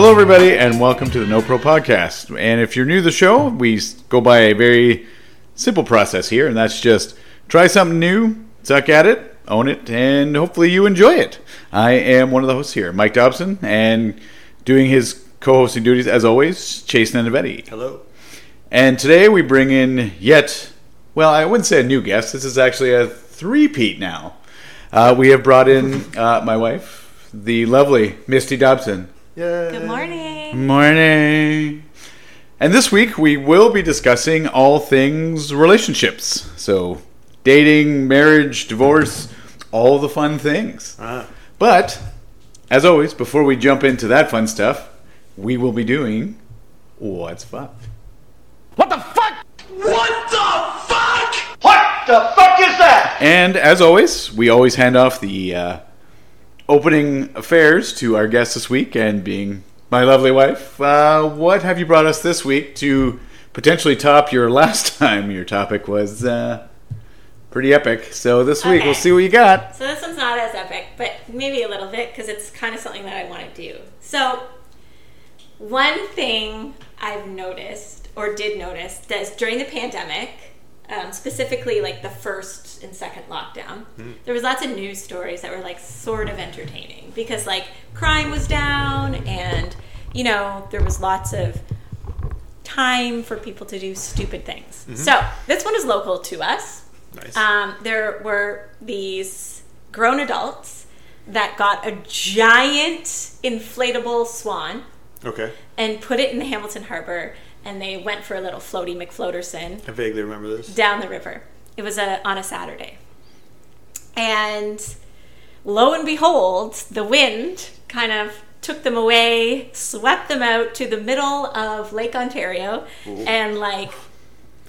Hello, everybody, and welcome to the No Pro Podcast. And if you're new to the show, we go by a very simple process here, and that's just try something new, suck at it, own it, and hopefully you enjoy it. I am one of the hosts here, Mike Dobson, and doing his co-hosting duties as always, Chase Nanavetti. Hello. And today we bring in yet, well, I wouldn't say a new guest. This is actually a three-peat now. Uh, we have brought in uh, my wife, the lovely Misty Dobson. Yeah. Good morning. Morning. And this week we will be discussing all things relationships. So, dating, marriage, divorce, all the fun things. Ah. But, as always, before we jump into that fun stuff, we will be doing What's Fuck. What the fuck? What the fuck? What the fuck is that? And as always, we always hand off the uh, opening affairs to our guest this week, and being my lovely wife, uh, what have you brought us this week to potentially top your last time? Your topic was uh, pretty epic. So this week we'll see what you got. So this one's not as epic, but maybe a little bit because it's kind of something that I want to do. So one thing I've noticed or did notice that during the pandemic, um, specifically like the first and second lockdown, there was lots of news stories that were like sort of entertaining because like crime was down and you know there was lots of time for people to do stupid things. So this one is local to us. Nice. Um, there were these grown adults that got a giant inflatable swan okay. and put it in the Hamilton Harbor, and they went for a little floaty McFloaterson I vaguely remember this. down the river. It was a, on a Saturday. And lo and behold, the wind kind of took them away, swept them out to the middle of Lake Ontario, and like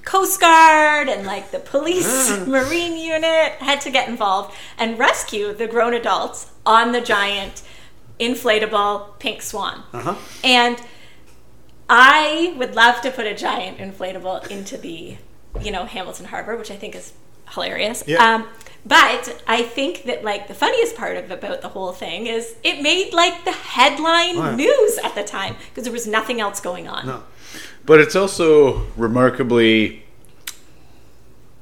Coast Guard and like the police marine unit had to get involved and rescue the grown adults on the giant inflatable pink swan. Uh-huh. And I would love to put a giant inflatable into the, you know, Hamilton Harbor, which I think is hilarious. Yeah. Um, but I think that like the funniest part of about the whole thing is it made like the headline news at the time because there was nothing else going on. No. But it's also remarkably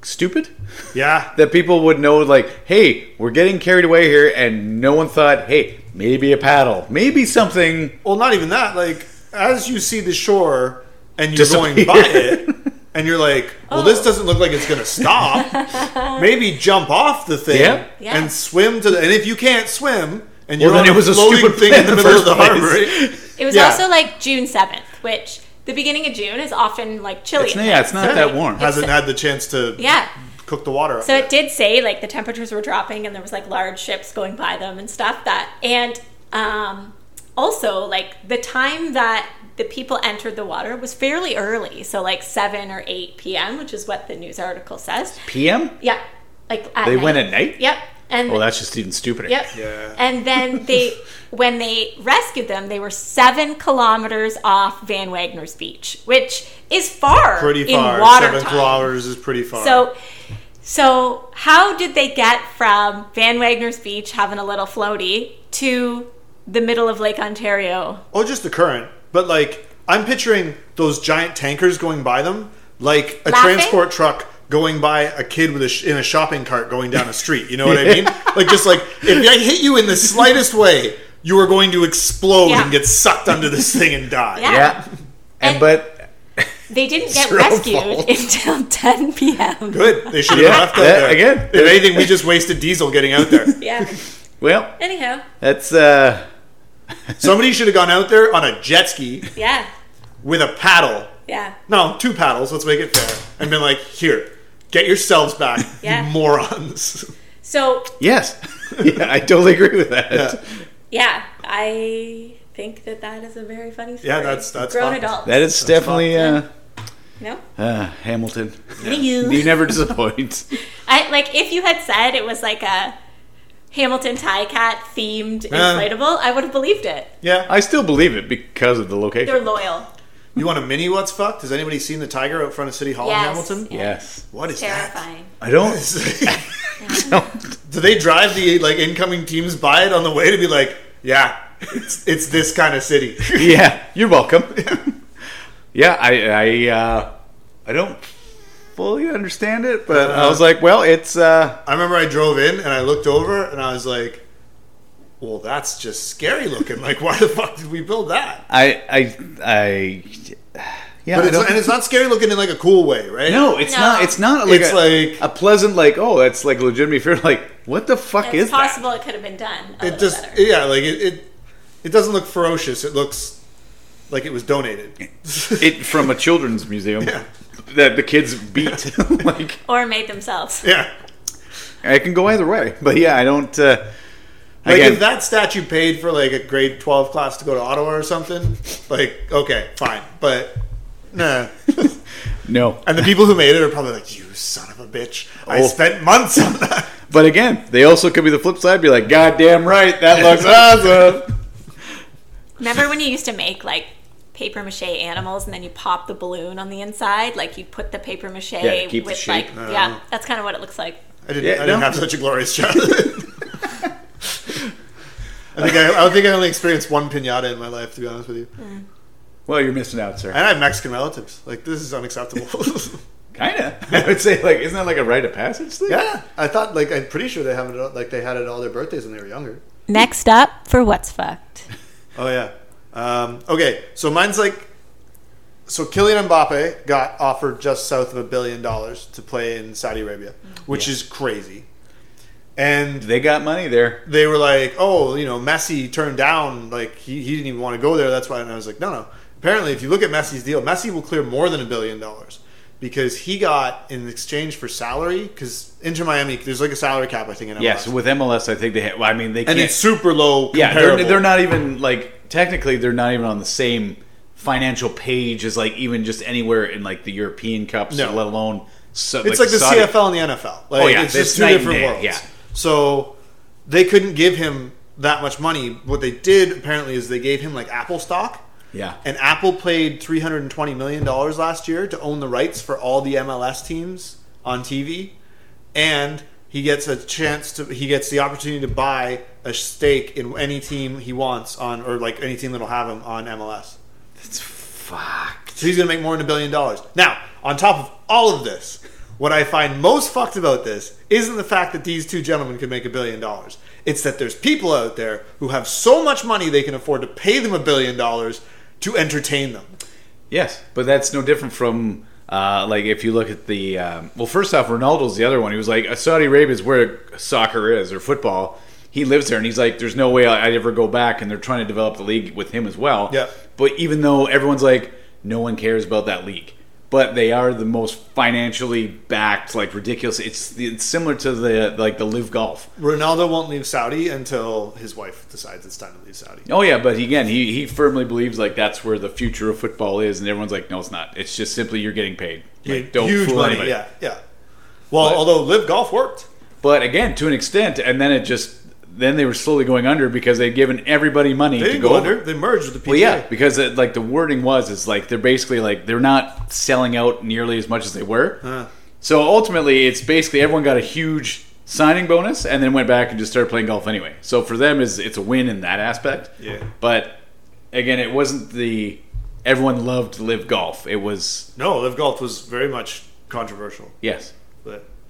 stupid Yeah. that people would know, like, hey, we're getting carried away here, and no one thought, hey, maybe a paddle, maybe something. Well, not even that. Like, as you see the shore and you're Disappear. going by it, and you're like, well, this Oh. doesn't look like it's going to stop. Maybe jump off the thing Yeah. Yeah. and swim to the. And if you can't swim, and you're Well, then on it was a floating stupid thing in the middle of the first harbor, right? It was Yeah. also like June 7th, which the beginning of June is often like chilly. It's, yeah, it's not there. that warm. hasn't had the chance to Yeah. cook the water. up So yet. it did say like the temperatures were dropping and there was like large ships going by them and stuff that and um also like the time that the people entered the water was fairly early so like 7 or 8 p.m which is what the news article says PM? yeah like at They night. went at night? yep and Well, that's just even stupider. Yep. Yeah. And then they, when they rescued them, they were seven kilometers off Van Wagner's beach, which is far pretty in far. water Seven time. kilometers is pretty far. So, so how did they get from Van Wagner's beach having a little floaty to the middle of Lake Ontario? Oh, just the current. But like, I'm picturing those giant tankers going by them, like a Laughing? transport truck going by a kid with a sh- in a shopping cart going down a street. You know what I mean? Like, just like if I hit you in the slightest way, you are going to explode Yeah. and get sucked under this thing and die. Yeah. Yeah. And, And- but They didn't get rescued fault. until 10 p.m. Good. They should have Yeah, left out that- there. again. If anything, we just wasted diesel getting out there. Yeah. well, Anyhow, that's uh Somebody should have gone out there on a jet ski yeah, with a paddle. yeah. No, two paddles. Let's make it fair. And been like, here, get yourselves back, Yeah. you morons. So yes. yeah, I totally agree with that. Yeah. yeah, I think that that is a very funny story. Yeah, that's- that's grown fun. adults. That is definitely uh, no. uh Hamilton. You. You never disappoint. I like if you had said it was like a Hamilton Ticat themed Yeah. inflatable, I would have believed it. Yeah. I still believe it because of the location. They're loyal. You want a mini what's fucked? Has anybody seen the tiger out front of City Hall Yes. in Hamilton? yes. What is Terrifying. I don't. that? Do they drive the like incoming teams by it on the way to be like, yeah, it's, it's this kind of city. yeah, you're welcome. yeah, I I uh, I don't fully understand it, but I was like, well, it's uh, I remember I drove in and I looked over and I was like, well, that's just scary looking. Like, why the fuck did we build that? I I I yeah. But it's, don't- and it's not scary looking in like a cool way, right? no, it's No. not. It's not like It's a, like- a pleasant like oh, that's like legitimately fear. Like what the fuck It's is possible it could have been done. A It just better. yeah, like it, it it doesn't look ferocious. It looks like it was donated. It from a children's museum Yeah. That the kids beat. like or made themselves. yeah. it can go either way, but yeah, I don't. Uh, Like again, if that statue paid for like a grade twelve class to go to Ottawa or something, like okay, fine, but nah. no. and the people who made it are probably like, "You son of a bitch! I Oh. spent months on that." But again, they also could be the flip side. Be like, God damn right, that looks awesome. Remember when you used to make like paper mache animals and then you pop the balloon on the inside? Like you put the paper mache Yeah, to keep the with shape. like uh-huh. yeah, that's kind of what it looks like. I didn't. Yeah, I didn't no. have such a glorious childhood. I think I, I think I only experienced one pinata in my life, to be honest with you. Hmm. Well, you're missing out, sir. And I have Mexican relatives. Like this is unacceptable. Kinda. I would say, like, isn't that like a rite of passage thing? yeah, I thought like I'm pretty sure they have it like they had it all their birthdays when they were younger. Next up for what's fucked. Oh yeah. Um, okay, so mine's like, so Kylian Mbappe got offered just south of a billion dollars to play in Saudi Arabia, which is crazy. And They got money there. they were like, oh, you know, Messi turned down, like he, he didn't even want to go there. That's why. And I was like, no, no. Apparently, if you look at Messi's deal, Messi will clear more than a billion dollars because he got in exchange for salary. Because Inter Miami, there's like a salary cap, I think, in MLS. Yes, with MLS, I think they. Ha- well, I mean, they and it's super low. yeah, they're, they're not even like technically they're not even on the same financial page as like even just anywhere in like the European Cups, No. let alone. So, It's like, the Saudi- CFL and the NFL. Oh, like, Oh, yeah, it's it's just two different worlds. yeah. So they couldn't give him that much money. What they did apparently is they gave him like Apple stock. Yeah, And Apple paid three hundred and twenty million dollars last year to own the rights for all the MLS teams on TV, and he gets a chance to he gets the opportunity to buy a stake in any team he wants on or like any team that'll have him on MLS. it's fucked. So he's to make more than a billion dollars. Now, on top of all of this, what I find most fucked about this isn't the fact that these two gentlemen could make a billion dollars. It's that there's people out there who have so much money they can afford to pay them a billion dollars to entertain them. Yes, but that's no different from uh, like if you look at the um, well. First off, Ronaldo's the other one. He was like, Saudi Arabia is where soccer is or football. He lives there, and he's like, "There's no way I'd ever go back." And they're trying to develop the league with him as well. Yeah. But even though everyone's like, no one cares about that league, but they are the most financially backed, like ridiculous. It's it's similar to the like the live golf. Ronaldo won't leave Saudi until his wife decides it's time to leave Saudi. Oh yeah, but again, he he firmly believes like that's where the future of football is, and everyone's like, no, it's not. It's just simply you're getting paid. Like, don't Huge fool money, anybody. yeah, yeah. Well, But- although Live Golf worked. But again, to an extent, and then it just then they were slowly going under because they'd given everybody money They to didn't go go over. under. They merged with the PGA. Well, yeah, because it, like the wording was, is like they're basically like they're not selling out nearly as much as they were. So ultimately, it's basically everyone got a huge signing bonus and then went back and just started playing golf anyway. So for them, is it's a win in that aspect. Yeah. But again, it wasn't the everyone loved live golf. It was No, Live Golf was very much controversial. yes,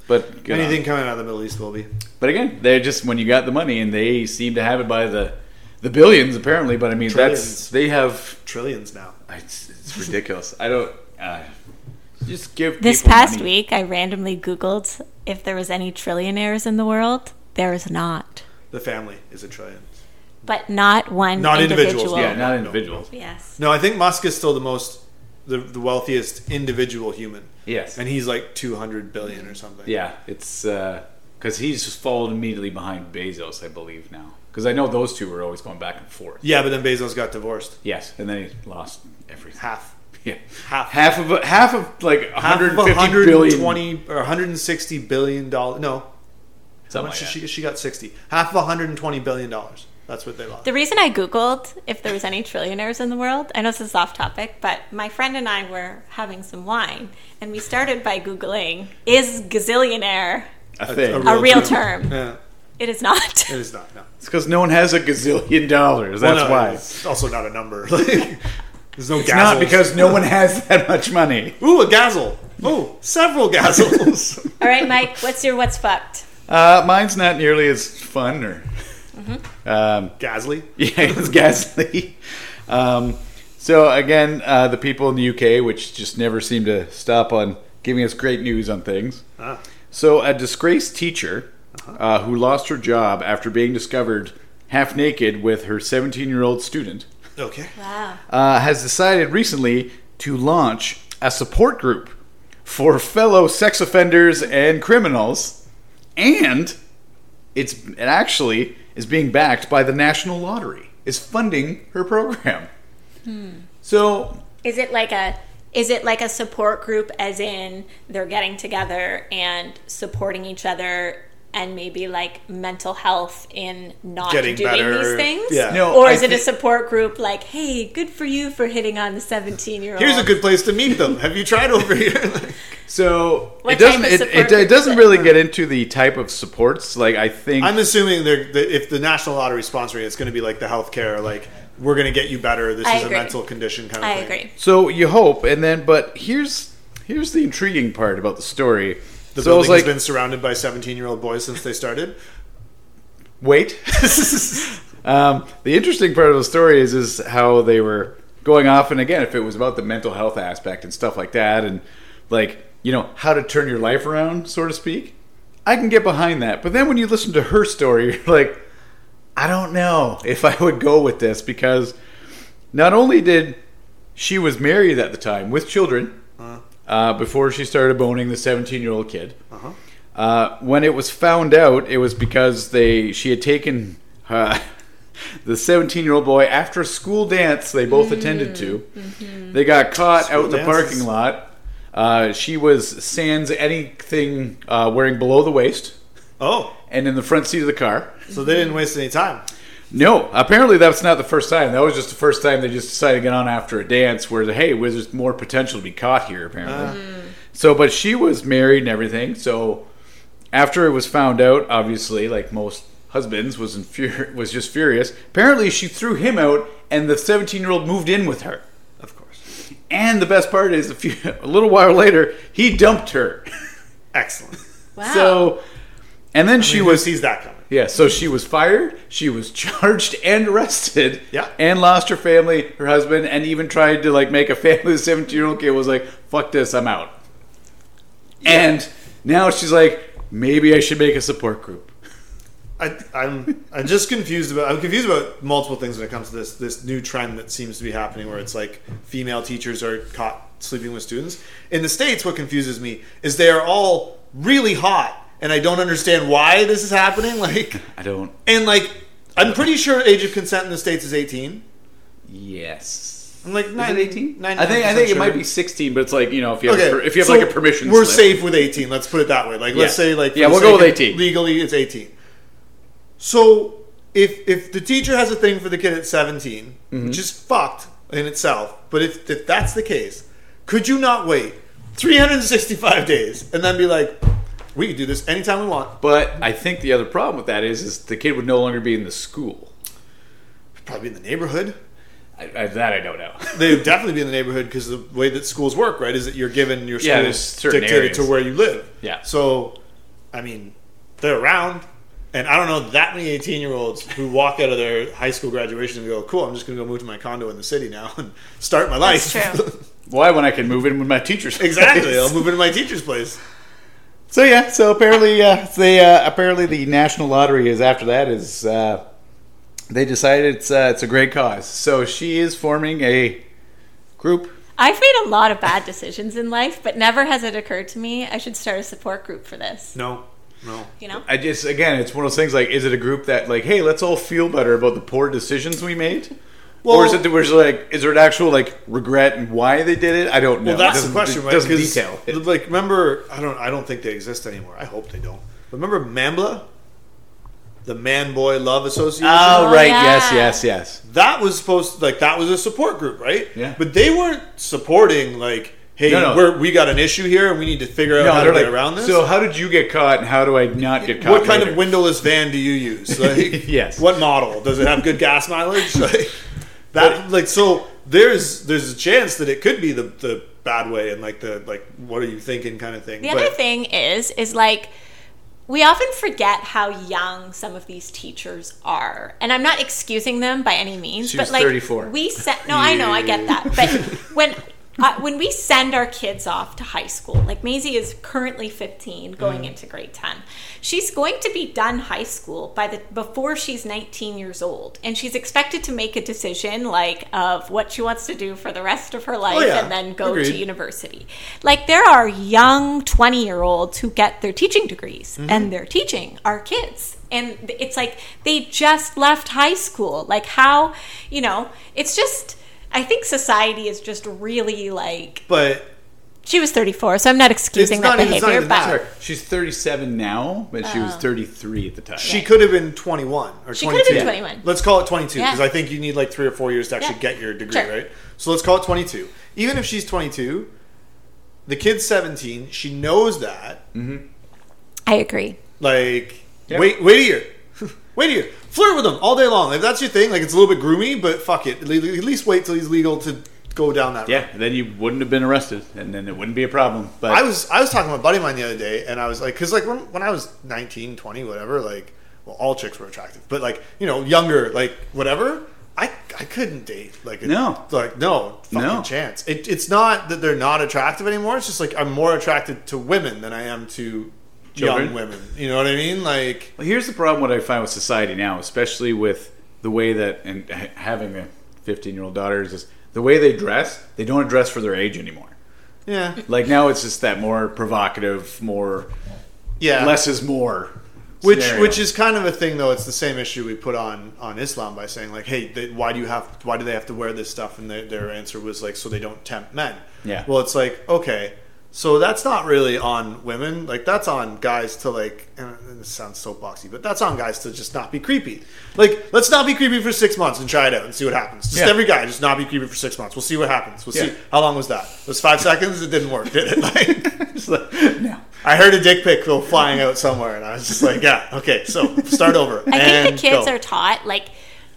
But but good on anything coming out of the Middle East will be. But again, they're just when you got the money, and they seem to have it by the the billions apparently. But I mean, Trillions. that's they have. Trillions now. It's, it's ridiculous. I don't. Uh, just give This people past money. week, I randomly Googled if there was any trillionaires in the world. There is not, The family is a trillion. but not one Not individuals. Yeah, not No, individuals. Yes. No, I think Musk is still the most, the, the wealthiest individual human, Yes. and he's like two hundred billion or something. yeah, it's uh, because he's just followed immediately behind Bezos, I believe now. Because I know those two were always going back and forth. Yeah, but then Bezos got divorced. Yes, and then he lost everything. Half. Yeah, Half. half of a, half of like Half of 150 billion. 120 or 160 billion dollars. No, something much like she? She got 60. Half of 120 billion dollars. That's what they lost. The reason I Googled if there was any trillionaires in the world, I know this is off topic, but my friend and I were having some wine, and we started by Googling, is gazillionaire a thing. a real term? Yeah. It is not. It is not. No. It's because no one has a gazillion dollars. Well, That's no, why. It's also not a number. Like, there's no It's not because no one has that much money. Ooh, a gazzle. Ooh, several gazzles. All right, Mike. What's your what's fucked? Uh, mine's not nearly as fun or. Um, Gasly. yeah, it's ghastly. Um, so again, uh, the people in the UK, which just never seem to stop on giving us great news on things. Ah. So a disgraced teacher uh, who lost her job after being discovered half naked with her 17-year-old student Okay. Wow. uh, has decided recently to launch a support group for fellow sex offenders and criminals, and it's actually is being backed by the National Lottery. Is funding her program. So Is it like a is it like a support group as in they're getting together and supporting each other and maybe like mental health in not Getting doing better. these things? Yeah. No, or I is it a support group like, hey, good for you for hitting on the 17 year old? Here's a good place to meet them. Have you tried over here? so What it doesn't it, it, it doesn't really get into the type of supports. Like I think I'm assuming they're, that if the National Lottery is sponsoring it's going to be like the healthcare, like we're going to get you better. This I is agree. a mental condition kind of I thing. agree. so. You hope, and then but here's here's the intriguing part about the story. The so building like, has been surrounded by 17 year old boys since they started. wait. um, the interesting part of the story is is how they were going off, and again, if it was about the mental health aspect and stuff like that, and like you know how to turn your life around, so to speak. I can get behind that, but then when you listen to her story, you're like, I don't know if I would go with this because not only did she was married at the time with children uh, before she started boning the 17 year old kid. Uh-huh. Uh, when it was found out, it was because they she had taken uh, the 17 year old boy after a school dance they both attended to. They got caught out in the dances. parking lot. Uh, she was sans anything uh, wearing below the waist Oh, and in the front seat of the car. so they didn't waste any time. No, apparently that's not the first time. That was just the first time they just decided to get on after a dance where, hey, there's more potential to be caught here, apparently. Uh-huh. So, but she was married and everything. So, after it was found out, obviously, like most husbands, was in fur- was just furious. Apparently, she threw him out, and the 17 year old moved in with her. Of course. And the best part is, a, few, a little while later, he dumped her. Excellent. Wow. So, and then she She was sees that coming. Yeah, so she was fired, she was charged and arrested, Yeah. and lost her family, her husband, and even tried to like make a family. The seventeen-year-old kid was like, "Fuck this, I'm out." Yeah. And now she's like, maybe I should make a support group. I, I'm I'm just confused about I'm confused about multiple things when it comes to this this new trend that seems to be happening where it's like female teachers are caught sleeping with students. In the states, what confuses me is they are all really hot, and I don't understand why this is happening. Like, I don't. and like, I'm pretty sure age of consent in the states is 18. Yes. I'm like, Is nine- it eighteen? I think I think it might be sixteen, but it's like you know if you have a if you have so like a permission, we're slip. safe with 18. Let's put it that way. Like, let's say like Yeah, we'll go with 18. Legally, it's 18. So if if the teacher has a thing for the kid at 17, Mm-hmm. which is fucked in itself, but if if that's the case, could you not wait 365 days and then be like, we can do this anytime we want? But I think the other problem with that is is the kid would no longer be in the school. Probably in the neighborhood. I, I, that I don't know. They would definitely be in the neighborhood because the way that schools work, right, is that you're given your school there's certain dictated to where you live. Yeah. So, I mean, they're around, and I don't know that many 18 year olds who walk out of their high school graduation and go, "Cool, I'm just going to go move to my condo in the city now and start my life." That's true. Why when I can move in with my teachers? exactly. I'll move into my teacher's place. So yeah, so apparently, uh, they uh, apparently the national lottery is after that is uh, they decided it's uh, it's a great cause. So she is forming a group. I've made a lot of bad decisions in life, but never has it occurred to me I should start a support group for this. No, no. You know? I just again, it's one of those things like, is it a group that like, hey, let's all feel better about the poor decisions we made, or is it that we're like, is there an actual like regret and why they did it? I don't know. Well, that's the question, it right? Doesn't 'Cause, detail. it. Like, remember? I don't. I don't think they exist anymore. I hope they don't. But remember NAMBLA, the Man Boy Love Association. Oh Oh, right, yeah. yes, yes, yes. that was supposed to, like that was a support group, right? Yeah. But they weren't supporting like, hey, No, no. We're, we got an issue here, and we need to figure out No, how to they're get like, around this. So how did you get caught, and how do I not get caught? what kind later? of windowless van do you use? Like, Yes. What model? Does it have good gas mileage? Like, that like so there's there's a chance that it could be the the bad way and like the like what are you thinking kind of thing. The But- other thing is, is like, we often forget how young some of these teachers are, and I'm not excusing them by any means. She but was like, 34. we send. No, I know, I get that. But when uh, when we send our kids off to high school, like Maisie is currently 15, going into grade 10. She's going to be done high school by the before she's 19 years old, and she's expected to make a decision like of what she wants to do for the rest of her life, yeah. and then go Agreed. to university. Like there are young 20 year olds who get their teaching degrees Mm-hmm. and they're teaching our kids. And it's like they just left high school. Like how, you know, it's just I think society is just really like but she was 34, so I'm not excusing It's that not even- it's not behavior, even but that. Sorry, she's 37 now, but she was 33 at the time. she could have been 21 or She could 22. have been 21. Let's call it 22 because Yeah. I think you need like three or four years to actually Yeah. get your degree, Sure. right? So let's call it 22. Even if she's 22, the kid's 17. She knows that. Mm-hmm. I agree. Like, Yeah. wait, wait a year. wait a year. Flirt with him all day long. If that's your thing, like it's a little bit groomy, but fuck it. At least wait till he's legal to go down that road. yeah, then you wouldn't have been arrested, and then it wouldn't be a problem. But I was I was talking to a buddy of mine the other day, and I was like, because like when, when I was 19, 20, whatever, like, well, all chicks were attractive, but like you know, younger, like whatever, I I couldn't date like a, No. like no fucking No. chance. It, it's not that they're not attractive anymore. It's just like I'm more attracted to women than I am to Children. young women. You know what I mean? Like, Well, here's the problem what I find with society now, especially with the way that and having a 15 year old daughter is just, the way they dress. They don't dress for their age anymore. yeah, Like now, it's just that more provocative, more yeah. less is more. Which scenario. which is kind of a thing though. It's the same issue we put on on Islam by saying like, hey, they, why do you have why do they have to wear this stuff? And their, their answer was like, so they don't tempt men. Yeah. Well, it's like okay, so that's not really on women. Like that's on guys to like. And it sounds so boxy, but that's on guys to just not be creepy. Like let's not be creepy for six months and try it out and see what happens. Just Yeah. every guy just not be creepy for six months. We'll see what happens. We'll Yeah. see how long was that. It was five seconds. It didn't work, did it? Like. It's like, no. I heard a dick pic go flying out somewhere, and I was just like, "Yeah, okay, so start over." I think the kids go. are taught like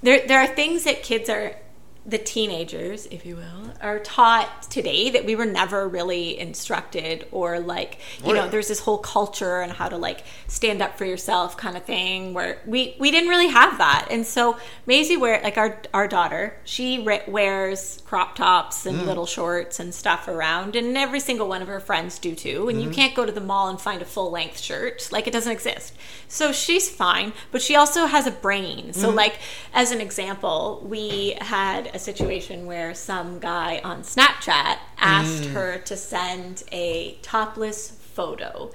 there there are things that kids are the teenagers, if you will, are taught today that we were never really instructed or like you Oh, know yeah. there's this whole culture and how to like stand up for yourself kind of thing where we we didn't really have that and so Maisie wear like our our daughter she re- wears crop tops Mm. and little shorts and stuff around and every single one of her friends do too and you Mm-hmm. can't go to the mall and find a full length shirt like it doesn't exist so she's fine but she also has a brain so Mm-hmm. like as an example we had a situation where some guy on snapchat asked Mm. her to send a topless photo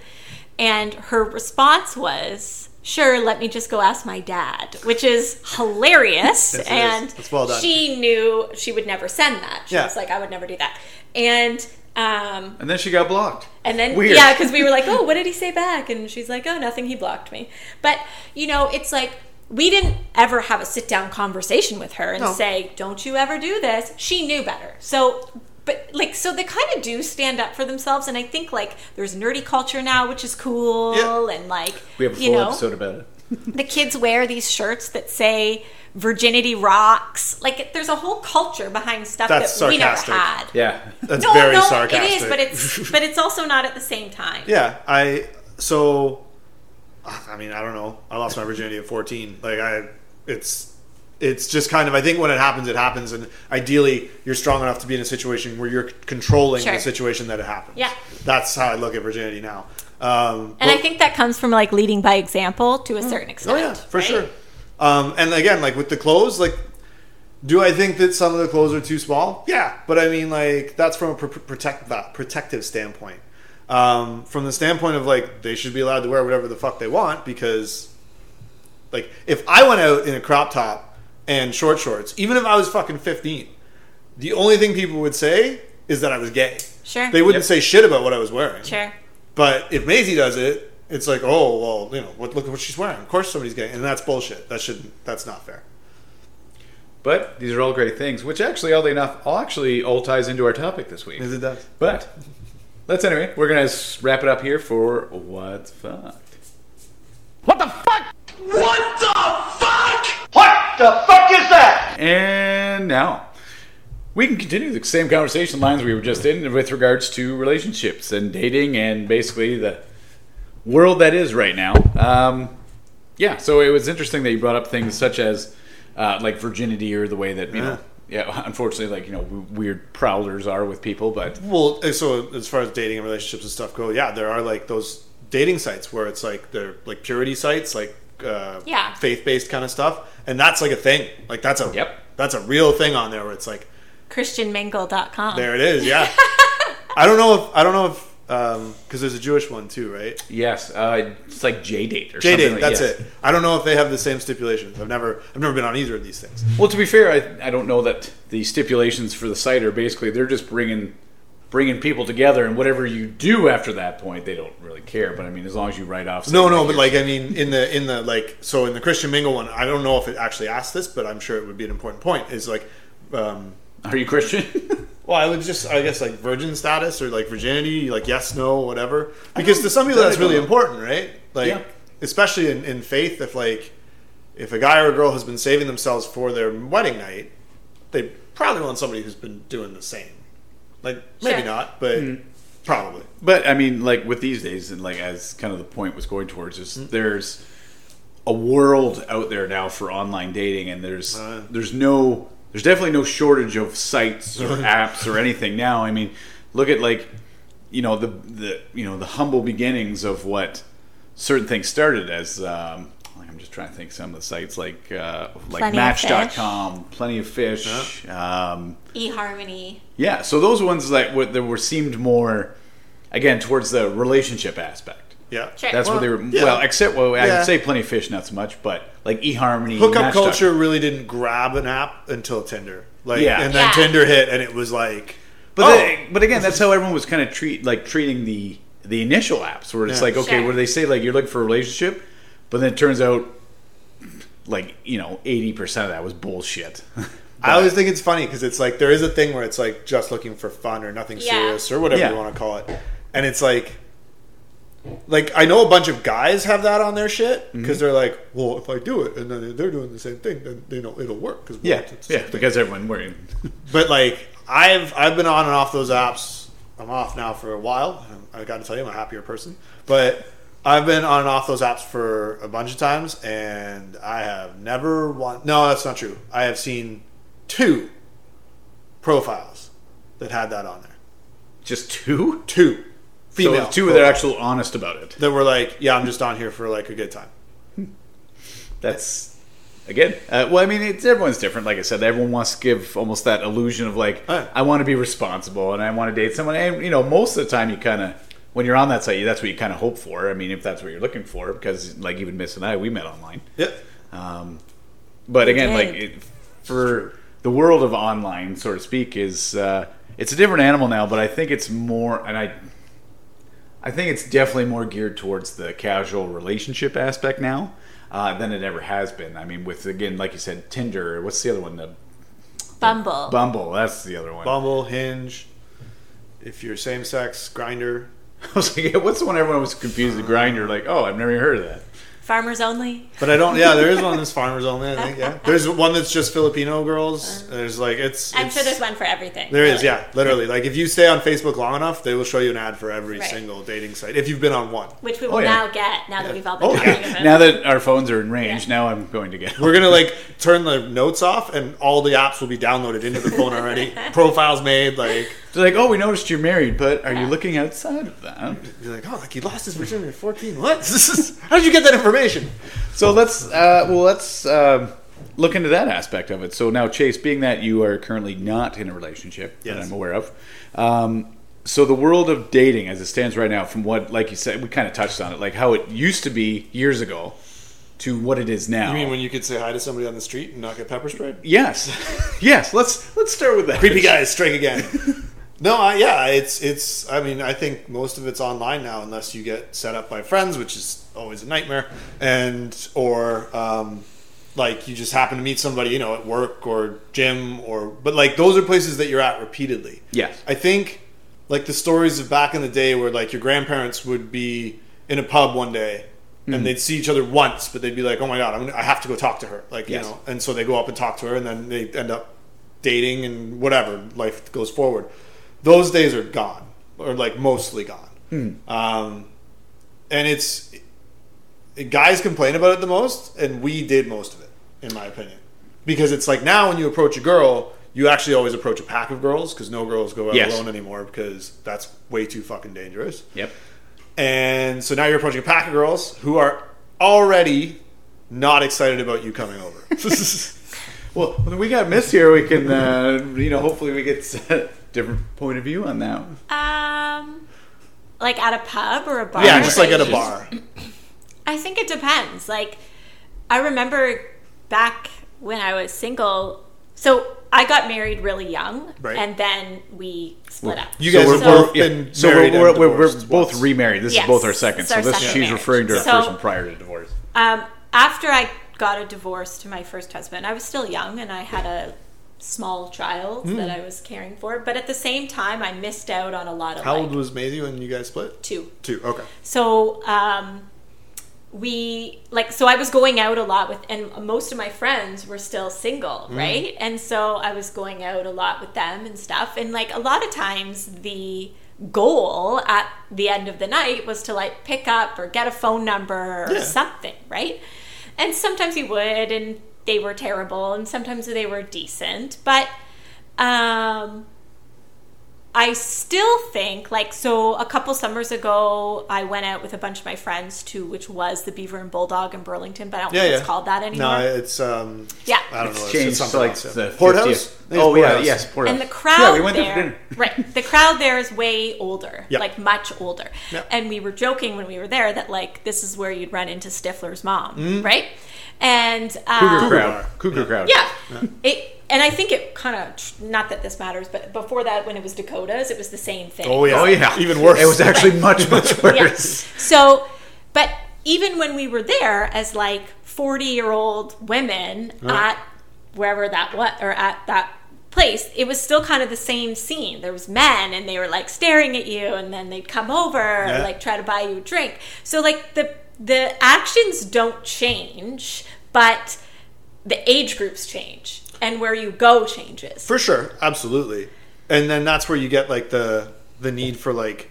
and her response was sure let me just go ask my dad which is hilarious and It's well she knew she would never send that she Yeah. was like i would never do that and um And then she got blocked. and then Weird. yeah, because we were like, oh, what did he say back? And she's like, oh, nothing. He blocked me. But you know, it's like we didn't ever have a sit down conversation with her and No. say, don't you ever do this. She knew better. So. But like, so they kind of do stand up for themselves, and I think like there's nerdy culture now, which is cool, Yeah. and like We have a you full know, episode about it. the kids wear these shirts that say virginity rocks. Like, there's a whole culture behind stuff That's that we never had. Yeah. That's no, very no, sarcastic. it is, but it's but it's also not at the same time. yeah. I so, I mean, I don't know. I lost my virginity at fourteen. Like I, it's it's just kind of. I think when it happens, it happens, and ideally, you're strong enough to be in a situation where you're controlling Sure. the situation that it happens. Yeah. That's how I look at virginity now. Um, And I think that comes from like leading by example to a certain extent. Oh yeah, for right? sure. Um, and again, like with the clothes, like, do I think that some of the clothes are too small? Yeah, but I mean, like, that's from a pr- protect that protective standpoint. Um, from the standpoint of like, they should be allowed to wear whatever the fuck they want because, like, if I went out in a crop top and short shorts, even if I was fucking fifteen, the only thing people would say is that I was gay. Sure. They wouldn't Yep. say shit about what I was wearing. Sure. But if Maisie does it, it's like, oh well, you know, what, look at what she's wearing. Of course, somebody's gay, and that's bullshit. That shouldn't. That's not fair. But these are all great things, which actually, oddly enough, all actually all ties into our topic this week. As it does. But let's anyway, we're gonna wrap it up here for what's fucked. What the fuck? What the fuck? What the fuck is that? And now we can continue the same conversation lines we were just in with regards to relationships and dating and basically the world that is right now. Um, yeah, so it was interesting that you brought up things such as uh, like virginity or the way that you know. Yeah, unfortunately, like you know, weird prowlers are with people, but Well, so as far as dating and relationships and stuff go, yeah, there are like those dating sites where it's like they're like purity sites, like uh, Yeah. faith based kind of stuff, and that's like a thing. Like that's a Yep. that's a real thing on there where it's like ChristianMingle.com. there it is. Yeah, I don't know if I don't know if because there's a Jewish one too, right? yes, uh, it's like JDate or JDate. like- that's yes. it. I don't know if they have the same stipulations. I've never I've never been on either of these things. Well, to be fair, I, I don't know that the stipulations for the site are basically they're just bringing bringing people together, and whatever you do after that point, they don't really care. But I mean, as long as you write off, No, no, but like I mean, in the in the like, so in the Christian Mingle one, I don't know if it actually asked this, but I'm sure it would be an important point. Is like, um, are you Christian? well, I would just, I guess, like virgin status or like virginity, like yes, no, whatever. Because to some people, that's really important, right? Like, Yeah. especially in, in faith, if like, if a guy or a girl has been saving themselves for their wedding night, they probably want somebody who's been doing the same. Like, maybe Sure. not, but Mm-hmm. probably. but I mean, like with these days, and like as kind of the point was going towards is Mm-hmm. there's a world out there now for online dating, and there's Uh. there's no there's definitely no shortage of sites or apps or anything now. I mean, look at like you know the the you know the humble beginnings of what certain things started as. Um, I'm just trying to think some of the sites like uh, like Plenty. Match.com, Plenty of Fish. Um, eHarmony. yeah, so those ones that were, that were seemed more again towards the relationship aspect. Yeah. Sure. That's what they were. yeah. Well, except well, I Yeah. would say Plenty of Fish, not so much, but like eHarmony, hookup Match.com. culture really didn't grab an app until Tinder. Like, Yeah. and then Yeah. Tinder hit, and it was like, But oh, then, but again, that's how everyone was kind of treat like treating the the initial apps, where it's Yeah. like, okay, Sure. what do they say? Like you're looking for a relationship, but then it turns out, like you know, eighty percent of that was bullshit. I always think it's funny because it's like there is a thing where it's like just looking for fun or nothing Yeah. serious or whatever Yeah. you want to call it, and it's like, like I know a bunch of guys have that on their shit Mm-hmm. because they're like, well, if I do it and then they're doing the same thing, then you know it'll work. Cause yeah, yeah, thing. because everyone wearing. But like I've I've been on and off those apps. I'm off now for a while. I got to tell you, I'm a happier person. But I've been on and off those apps for a bunch of times, and I have never one. No, that's not true. I have seen two profiles that had that on there. Just two, Two female so two that are profiles actual honest about it. that were like, yeah, I'm just on here for like a good time. that's again uh, well i mean it's everyone's different like i said everyone wants to give almost that illusion of like Right. i want to be responsible and i want to date someone and you know most of the time you kind of when you're on that site that's what you kind of hope for i mean if that's what you're looking for because like even miss and i we met online Yep. um, but again like it, for the world of online so to speak is uh, it's a different animal now but i think it's more and i I think it's definitely more geared towards the casual relationship aspect now uh, than it ever has been. I mean, with again, like you said, Tinder. What's the other one? The Bumble. Bumble. That's the other one. Bumble, Hinge. If you're same sex, Grindr. I was like, yeah, what's the one everyone was confused with Grindr? Like, oh, I've never heard of that. Farmers only. But I don't. Yeah, there is one that's farmers only. I think. Yeah, there's one that's just Filipino girls. Uh-huh. There's like it's. I'm it's- sure there's one for everything. There is, really. yeah, literally. Like if you stay on Facebook long enough, they will show you an ad for every Right. single dating site if you've been on one. Which we oh, will Oh, yeah. now get now that we've all oh, been Oh, talking yeah. about Now that our phones are in range, Yeah. now I'm going to get. We're gonna like turn the notes off, and all the apps will be downloaded into the phone already. Profiles made. Like They're like, oh, we noticed you're married, but are you looking outside of that? you're like, oh, like he lost his virginity at 14. What? How did you get that information? So let's uh, well let's um look into that aspect of it. So now, Chase, being that you are currently not in a relationship that Yes. I'm aware of, um, so the world of dating as it stands right now, from what like you said, we kind of touched on it, like how it used to be years ago to what it is now. You mean when you could say hi to somebody on the street and not get pepper sprayed? yes, yes. Let's let's start with that. Creepy guys strike again. no, I, yeah, it's it's. I mean, I think most of it's online now, unless you get set up by friends, which is always a nightmare, and or um, like you just happen to meet somebody, you know, at work or gym or but like those are places that you're at repeatedly. Yes. I think like the stories of back in the day where like your grandparents would be in a pub one day and they'd see each other once, but they'd be like, "Oh my god, I'm gonna, I have to go talk to her." Like Yes. you know, and so they go up and talk to her, and then they end up dating and whatever. Life goes forward. Those days are gone, or like mostly gone. Hmm. Um, and it's guys complain about it the most, and we did most of it, in my opinion, because it's like now when you approach a girl. You actually always approach a pack of girls because no girls go out Yes. alone anymore because that's way too fucking dangerous. Yep. And so now you're approaching a pack of girls who are already not excited about you coming over. Well, when we got Miss here, we can, uh, you know, hopefully we get different point of view on that. Um, like at a pub or a bar. yeah, just like at a bar. I think it depends. Like, I remember back when I was single. So I got married really young, Right. and then we split up. You So guys we're have So- both Yeah, been so married we're, and we're, we're, divorced both once. remarried. This Yes, is both our second. So our this second she's marriage. referring to her So- first one prior to divorce. Um, after I got a divorce to my first husband, I was still young and I had a small child Hmm. that I was caring for. But at the same time, I missed out on a lot of How like old was Maisie when you guys split? two. Two. Okay. So um, we like so I was going out a lot with, and most of my friends were still single, right? And so I was going out a lot with them and stuff. And like a lot of times, the goal at the end of the night was to like pick up or get a phone number or Yeah. something, right? And sometimes we would, and they were terrible, and sometimes they were decent, but um I still think like so a couple summers ago I went out with a bunch of my friends to which was the Beaver and Bulldog in Burlington, but I don't Yeah, think yeah. it's called that anymore. No, it's um. yeah. I don't know. It's, Changed it's to something like else, the Port 50th. House. I think it's Oh Port yeah, House. yes, Port and the crowd Yeah, we went there for there, dinner. right? The crowd there is way older, Yeah. like much older. Yeah. And we were joking when we were there that like this is where you'd run into Stifler's mom, Mm-hmm. right? And Cougar um, Cougar crowd. Cougar crowd. yeah, it. And I think it kind of not that this matters, but before that, when it was Dakotas, it was the same thing. Oh yeah. Oh yeah. Even worse. It was actually much much Yeah. worse. So, but even when we were there as like 40 year old women at wherever that was, or at that place, it was still kind of the same scene. There was men and they were like staring at you and then they'd come over Yeah. or like try to buy you a drink. So like the, the actions don't change, but the age groups change and where you go changes. For sure, absolutely. And then that's where you get like the the need for like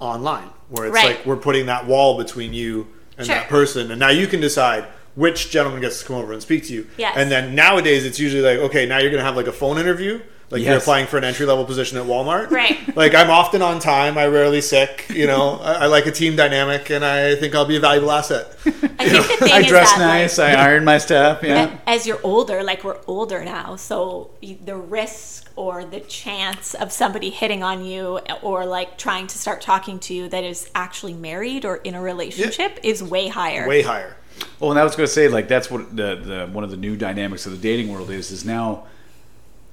online, where it's Right. like we're putting that wall between you and Sure. that person, and now you can decide which gentleman gets to come over and speak to you. Yes. And then nowadays it's usually like, okay, now you're gonna have like a phone interview. Like you're applying for an entry level position at Walmart. Right. Like I'm often on time. I rarely sick. You know, I, I like a team dynamic, and I think I'll be a valuable asset. I think the thing I is dress that, like, nice. I iron my stuff. Yeah. As you're older, like we're older now, so the risk or the chance of somebody hitting on you eh, or like trying to start talking to you that is actually married or in a relationship is way higher. Way higher. Well, and I was going to say, like, that's what the, the one of the new dynamics of the dating world is. Is now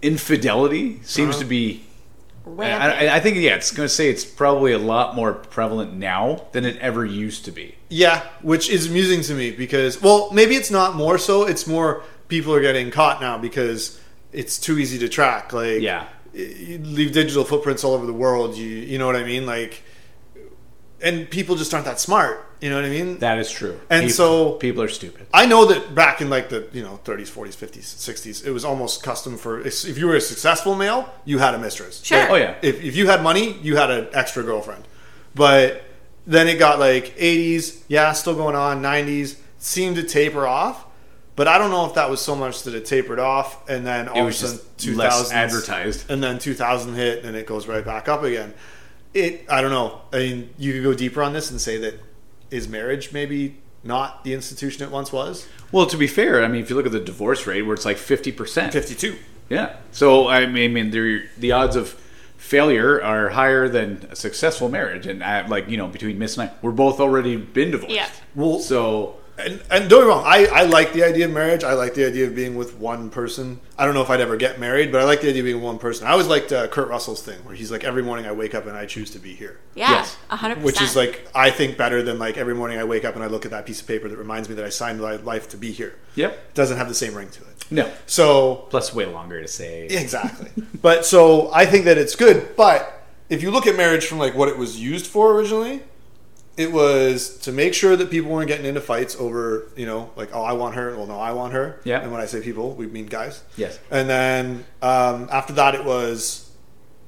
infidelity seems Uh-huh. to be. Rampant. I, I- I think yeah, it's going to say it's probably a lot more prevalent now than it ever used to be. Yeah, which is amusing to me because, well, maybe it's not more so. It's more people are getting caught now because it's too easy to track. Like, Yeah. you leave digital footprints all over the world. You, you know what I mean? Like, and people just aren't that smart. You know what I mean? That is true. And People- so- people are stupid. I know that back in like the you know 30s, 40s, 50s, 60s, it was almost custom for if you were a successful male, you had a mistress. Sure. Like, Oh, yeah. If, if you had money, you had an extra girlfriend. But then it got like 80s, yeah, still going on. 90s seemed to taper off. But I don't know if that was so much that it tapered off and then all It of a was sudden just less advertised. and then 2000 hit and it goes right back up again. It I don't know. I mean, you could go deeper on this and say that is marriage maybe not the institution it once was? Well, to be fair, I mean, if you look at the divorce rate, where it's like fifty percent, 52. Yeah. So I mean, I mean, the the odds of failure are higher than a successful marriage, and I, like you know, between Miss and I, we're both already been divorced. Yeah. Well, So and, and don't get me wrong, I, I like the idea of marriage. I like the idea of being with one person. I don't know if I'd ever get married, but I like the idea of being with one person. I always liked uh, Kurt Russell's thing, where he's like, every morning I wake up and I choose to be here. Yeah, Yes. a hundred percent. Which is like, I think better than like every morning I wake up and I look at that piece of paper that reminds me that I signed my life to be here. Yep. It doesn't have the same ring to it. No. So Plus, way longer to say. Exactly. but so I think that it's good. But if you look at marriage from like what it was used for originally, it was to make sure that people weren't getting into fights over, you know, like oh I want her, well no I want her. Yeah. And when I say people, we mean guys. Yes. And then um, after that, it was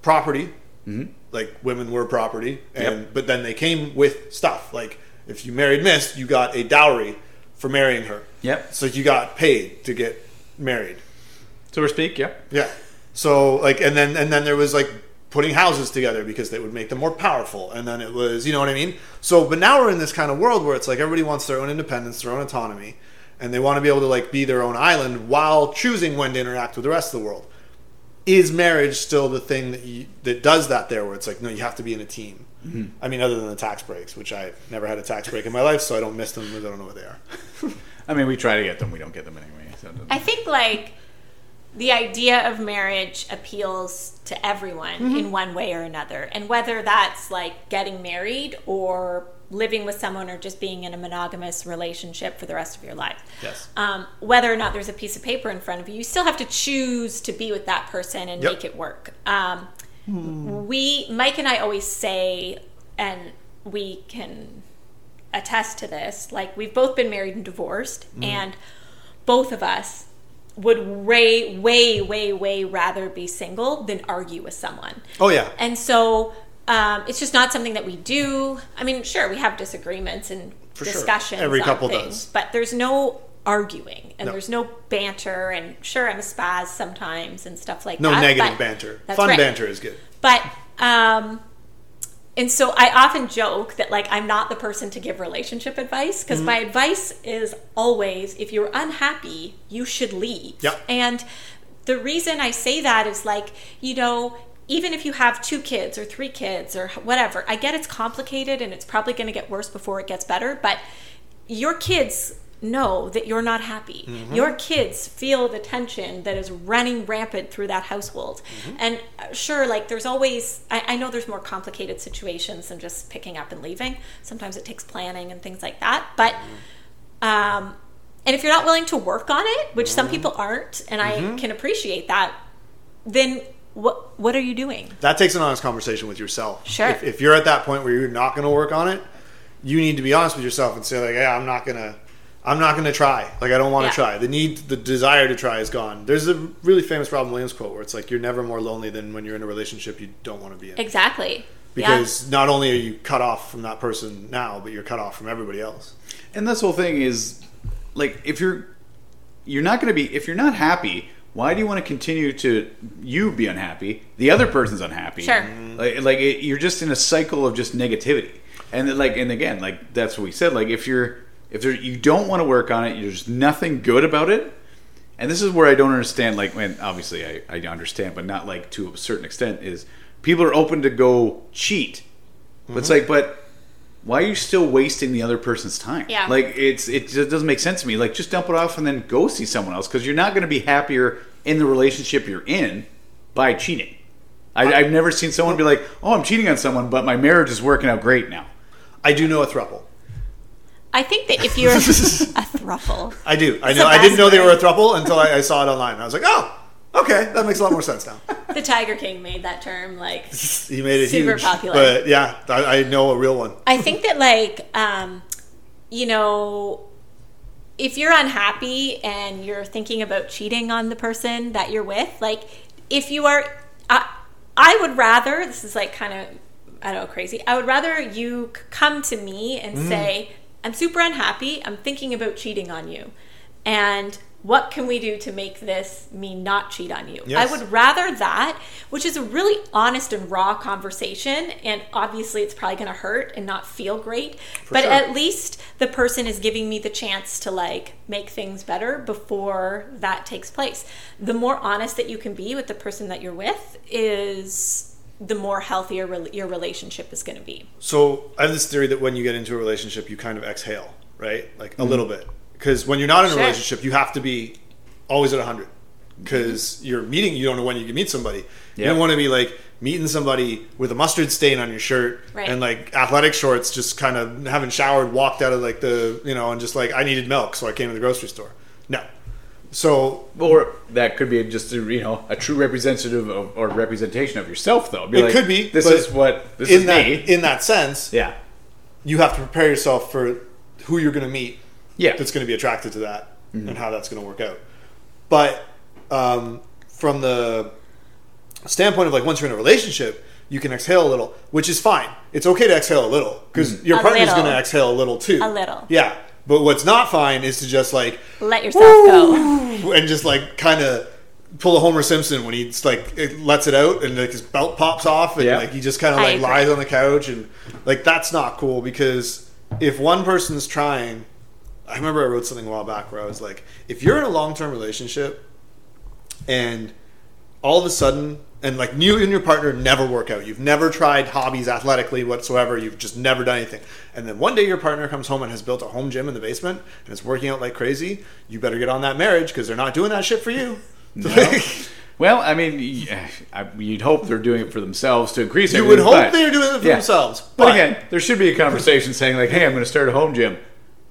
property. Mm-hmm. Like women were property, and Yep. but then they came with stuff. Like if you married Miss, you got a dowry for marrying her. Yep. So you got paid to get married. So to speak. Yep. Yeah. So like, and then and then there was like putting houses together because they would make them more powerful, and then it was, you know what I mean. So, but now we're in this kind of world where it's like everybody wants their own independence, their own autonomy, and they want to be able to like be their own island while choosing when to interact with the rest of the world. Is marriage still the thing that you, that does that there? Where it's like, no, you have to be in a team. Mm-hmm. I mean, other than the tax breaks, which I've never had a tax break in my life, so I don't miss them because I don't know what they are. I mean, we try to get them. We don't get them anyway. So I think like the idea of marriage appeals to everyone Mm-hmm. in one way or another, and whether that's like getting married or living with someone or just being in a monogamous relationship for the rest of your life. Yes. Um, whether or not there's a piece of paper in front of you, you still have to choose to be with that person and Yep. make it work. Um, We, Mike and I always say, and we can attest to this, like we've both been married and divorced, and both of us would way, way, way, way rather be single than argue with someone. Oh yeah. And so um, it's just not something that we do. I mean, sure, we have disagreements and For sure. discussions. Every on couple things, does. But there's no arguing and No. there's no banter. And sure, I'm a spaz sometimes and stuff like No that. No negative banter. Fun right. banter is good. But, um, and so I often joke that like I'm not the person to give relationship advice because mm-hmm. my advice is always if you're unhappy, you should leave. Yep. And the reason I say that is like, you know, even if you have two kids or three kids or whatever, I get it's complicated and it's probably going to get worse before it gets better, but your kids know that you're not happy. Mm-hmm. Your kids feel the tension that is running rampant through that household. Mm-hmm. And uh, sure, like there's always, I, I know there's more complicated situations than just picking up and leaving. Sometimes it takes planning and things like that. But, mm-hmm. um, and if you're not willing to work on it, which some people aren't, and I can appreciate that, then what what are you doing? That takes an honest conversation with yourself. Sure. If, if you're at that point where you're not going to work on it, you need to be honest with yourself and say like, "Yeah, I'm not gonna, I'm not gonna try. Like, I don't want to Yeah. try. The need, the desire to try is gone." There's a really famous Robin Williams quote where it's like, "You're never more lonely than when you're in a relationship you don't want to be in." Exactly. Because not only are you cut off from that person now, but you're cut off from everybody else. And this whole thing is like if you're you're not going to be if you're not happy, why do you want to continue to you be unhappy? The other person's unhappy. Sure. Mm-hmm. Like, like it, you're just in a cycle of just negativity. And like and again, like that's what we said. Like if you're if there, you don't want to work on it, there's nothing good about it. And this is where I don't understand. Like, when obviously I, I understand, but not like to a certain extent. Is people are open to go cheat, but it's mm-hmm. like, but why are you still wasting the other person's time? Yeah. Like it's it just doesn't make sense to me. Like just dump it off and then go see someone else because you're not going to be happier in the relationship you're in by cheating. I, I've never seen someone be like, "Oh, I'm cheating on someone, but my marriage is working out great now." I do know a throuple. I think that if you're a thruple, I do. I know. I didn't know they were a throuple until I, I saw it online. I was like, "Oh, okay, that makes a lot more sense now." the Tiger King made that term like He made it Super huge, popular. but yeah, I, I know a real one. I think that like um you know if you're unhappy and you're thinking about cheating on the person that you're with, like if you are I, I would rather this is like kind of I don't know crazy. I would rather you come to me and Mm. say I'm super unhappy. I'm thinking about cheating on you. And what can we do to make this me not cheat on you? Yes. I would rather that, which is a really honest and raw conversation. And obviously, it's probably going to hurt and not feel great. but sure. at least the person is giving me the chance to like make things better before that takes place. The more honest that you can be with the person that you're with is the more healthier rel your relationship is going to be. So I have this theory that when you get into a relationship, you kind of exhale, right? Like a mm-hmm. little bit. Because when you're not in a relationship, you have to be always at 100. Because mm-hmm. you're meeting, you don't know when you can meet somebody. You don't want to be like meeting somebody with a mustard stain on your shirt Right. and like athletic shorts, just kind of haven't showered, walked out of like the, you know, and just like, I needed milk, so I came to the grocery store. No. So Or that could be just a, you know a true representative of, or representation of yourself, though. Be It like, could be, This is what this in is that me. in that sense, yeah, you have to prepare yourself for who you're going to meet yeah. that's going to be attracted to that and how that's going to work out. But um, from the standpoint of like once you're in a relationship, you can exhale a little, which is fine. It's okay to exhale a little because your A partner's going to exhale a little too. A little. yeah. But what's not fine is to just like Let yourself go. and just like kind of pull a Homer Simpson when he's like it lets it out and like his belt pops off and Yeah. like he just kind of like lies on the couch and like that's not cool because if one person's trying I remember I wrote something a while back where I was like if you're in a long-term relationship and all of a sudden and like you and your partner never work out you've never tried hobbies athletically whatsoever you've just never done anything and then one day your partner comes home and has built a home gym in the basement and is working out like crazy you better get on that marriage because they're not doing that shit for you Well, I mean, eh, you'd hope they're doing it for themselves to increase. It. You would hope but- they're doing it for yeah. themselves But again, there should be a conversation saying like, "Hey, I'm going to start a home gym."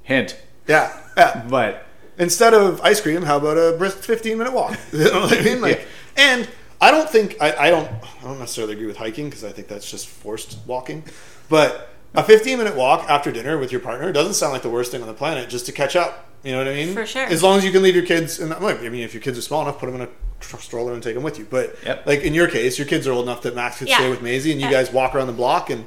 Hint. yeah yeah But instead of ice cream, how about a brisk 15 minute walk? You know what I mean? Like, Yeah. and I don't think I, I don't I don't necessarily agree with hiking because I think that's just forced walking, but a 15 minute walk after dinner with your partner doesn't sound like the worst thing on the planet just to catch up. You know what I mean? For sure. As long as you can leave your kids in that. I mean, if your kids are small enough, put them in a tr- stroller and take them with you. But Yep. like in your case, your kids are old enough that Max could Yeah. stay with Maisie, and you Yeah. guys walk around the block and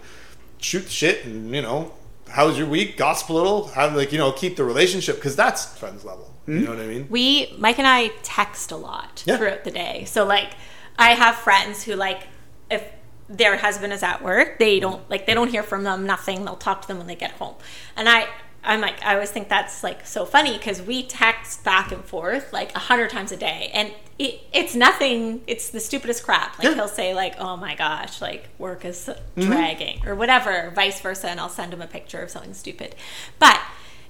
shoot the shit, and you know. How's your week? Gossip a little. Have like you know keep the relationship because that's friends level. You hmm? know what I mean? we Mike and I text a lot Yeah. throughout the day. So like I have friends who like if their husband is at work, they don't like they don't hear from them, nothing. They'll talk to them when they get home. And I I'm like I always think that's like so funny because we text back and forth like a hundred times a day, and it, it's nothing. It's the stupidest crap. Like Yeah. he'll say like, "Oh my gosh, like work is Mm-hmm. dragging" or whatever, vice versa, and I'll send him a picture of something stupid. But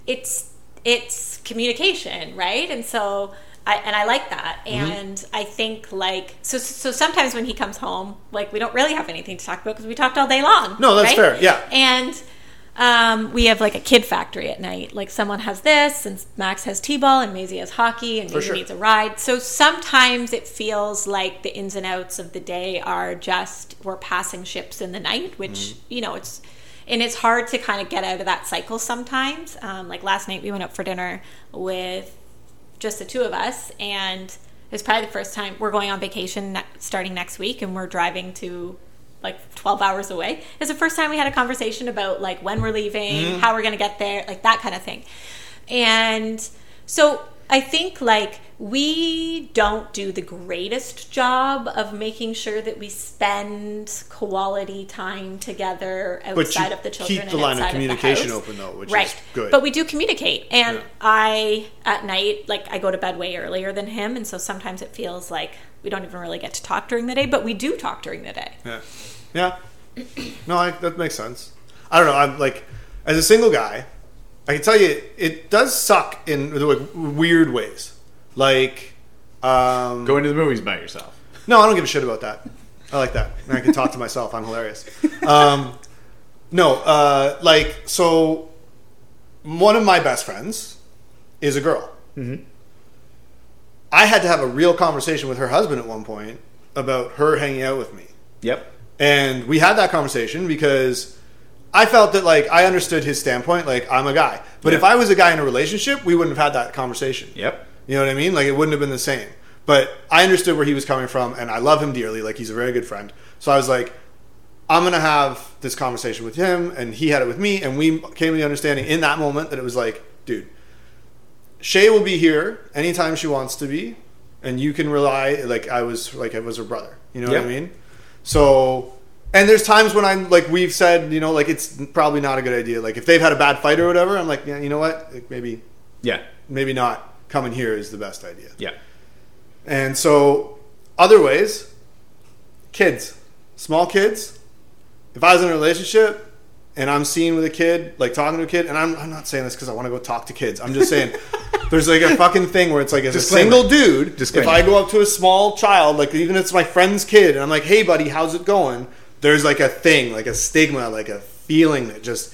it's it's communication, right? And so I and I like that. Mm-hmm. And I think like so so sometimes when he comes home, like we don't really have anything to talk about because we talked all day long. No, that's right? fair, yeah. And um, we have like a kid factory at night. Like someone has this, and Max has t-ball, and Maisie has hockey, and Maisie sure. needs a ride. So sometimes it feels like the ins and outs of the day are just we're passing ships in the night, which Mm-hmm. you know it's and it's hard to kind of get out of that cycle sometimes. Um, like last night, we went out for dinner with just the two of us, and it was probably the first time we're going on vacation ne- starting next week, and we're driving to like 12 hours away. It's the first time we had a conversation about like when we're leaving, mm-hmm. how we're going to get there, like that kind of thing. And so I think like we don't do the greatest job of making sure that we spend quality time together outside of the children. keep the and line of communication house. open, though, which right. is good. But we do communicate, and Yeah. I at night like I go to bed way earlier than him, and so sometimes it feels like we don't even really get to talk during the day, but we do talk during the day. Yeah. Yeah. No, I, that makes sense. I don't know. I'm like, as a single guy, I can tell you, it does suck in like, weird ways. Like, um, going to the movies by yourself. no, I don't give a shit about that. I like that. And I can talk to myself. I'm hilarious. Um, no, uh, like, so one of my best friends is a girl. I had to have a real conversation with her husband at one point about her hanging out with me. Yep. And we had that conversation because I felt that like I understood his standpoint, like I'm a guy. But Yeah. if I was a guy in a relationship, we wouldn't have had that conversation. Yep. You know what I mean? Like it wouldn't have been the same. But I understood where he was coming from and I love him dearly, like he's a very good friend. So I was like, I'm gonna have this conversation with him and he had it with me and we came to the understanding in that moment that it was like, dude, Shay will be here anytime she wants to be, and you can rely like I was like I was her brother. You know what I mean? So, and there's times when I'm like we've said, you know, like it's probably not a good idea. Like if they've had a bad fight or whatever, I'm like, yeah, you know what? Like, maybe Yeah. maybe not coming here is the best idea. Yeah. And so, other ways, kids, small kids. If I was in a relationship, and I'm seeing with a kid, like talking to a kid, and I'm, I'm not saying this because I want to go talk to kids. I'm just saying there's like a fucking thing where it's like as Disclaimer. a single dude, Disclaimer. if I go up to a small child, like even if it's my friend's kid, and I'm like, hey buddy, how's it going? There's like a thing, like a stigma, like a feeling that just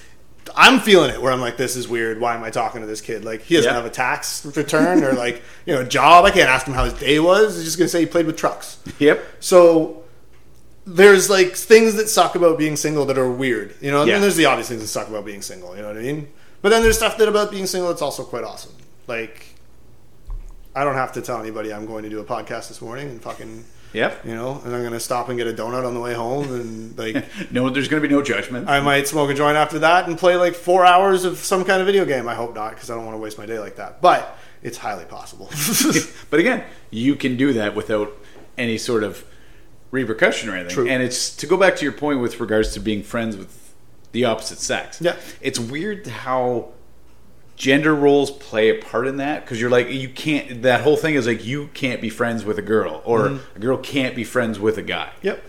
I'm feeling it where I'm like, this is weird. Why am I talking to this kid? Like he doesn't Yeah. have a tax return or like you know a job. I can't ask him how his day was. He's just gonna say he played with trucks. Yep. So there's like things that suck about being single that are weird, you know. And Yeah. then there's the obvious things that suck about being single. You know what I mean? But then there's stuff that about being single that's also quite awesome. Like I don't have to tell anybody I'm going to do a podcast this morning and fucking Yep. you know, and I'm gonna stop and get a donut on the way home and like. No, there's going to be no judgment. I might smoke a joint after that and play like four hours of some kind of video game. I hope not, because I don't want to waste my day like that. But it's highly possible. but again, you can do that without any sort of repercussion or anything. True. And it's to go back to your point with regards to being friends with the opposite sex. Yeah. It's weird how gender roles play a part in that because you're like you can't that whole thing is like you can't be friends with a girl or Mm-hmm. a girl can't be friends with a guy yep.